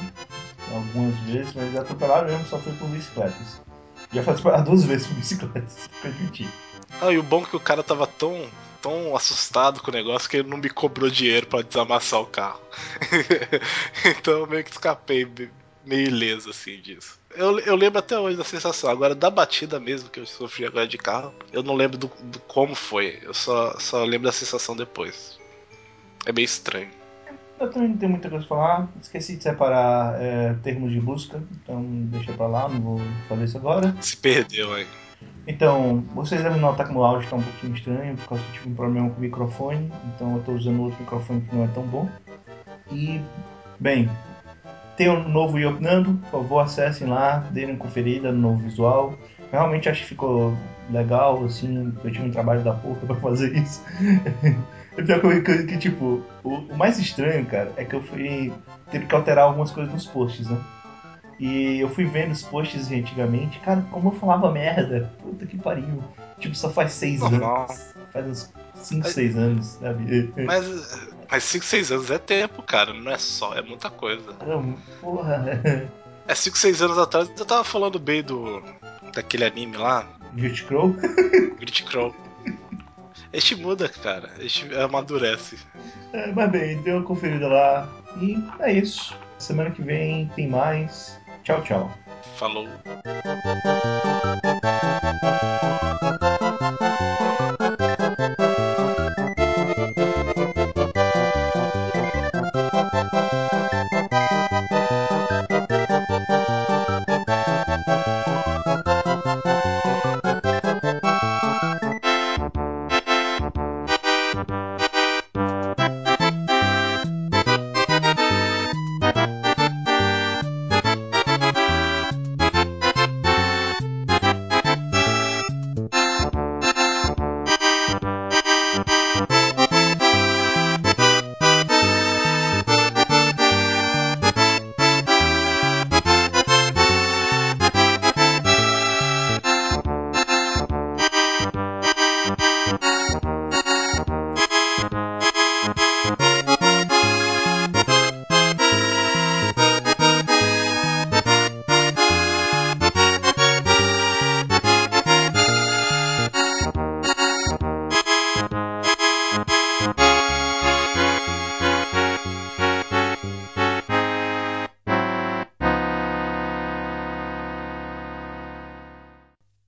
Algumas vezes, mas atropelado mesmo só foi por bicicletas. Já fui atropelado duas vezes por bicicletas, pra admitir. Ah, e o bom é que o cara tava tão, tão assustado com o negócio que ele não me cobrou dinheiro pra desamassar o carro. então eu meio que escapei me- meio ileso assim disso. Eu, eu lembro até hoje da sensação. Agora, da batida mesmo que eu sofri agora de carro, eu não lembro do, do como foi. Eu só, só lembro da sensação depois. É meio estranho. Eu também não tenho muita coisa pra falar. Esqueci de separar é, termos de busca, então deixa pra lá, não vou fazer isso agora. Se perdeu aí. Então, vocês devem notar que meu áudio tá um pouquinho estranho, por causa que eu tive um problema com o microfone, então eu tô usando outro microfone que não é tão bom. E, bem, tem um novo Yopnando, por favor, acessem lá, deem uma conferida no novo visual. Realmente acho que ficou legal, assim, eu tive um trabalho da porra pra fazer isso. E pior que, que, que, tipo, o, o mais estranho, cara, é que eu fui. Teve que alterar algumas coisas nos posts, né? E eu fui vendo os posts antigamente, cara, como eu falava merda. Puta que pariu. Tipo, só faz seis Normal. anos. Faz uns 5, 6 anos, sabe? Mas, mas 5, 6 anos é tempo, cara. Não é só, é muita coisa. Caramba, Porra. É 5, 6 anos atrás eu tava falando bem do. daquele anime lá, Guilty Crow? Grit Crow. Este muda, cara. Este amadurece. É, mas bem, dê uma conferida lá. E é isso. Semana que vem tem mais. Tchau, tchau. Falou.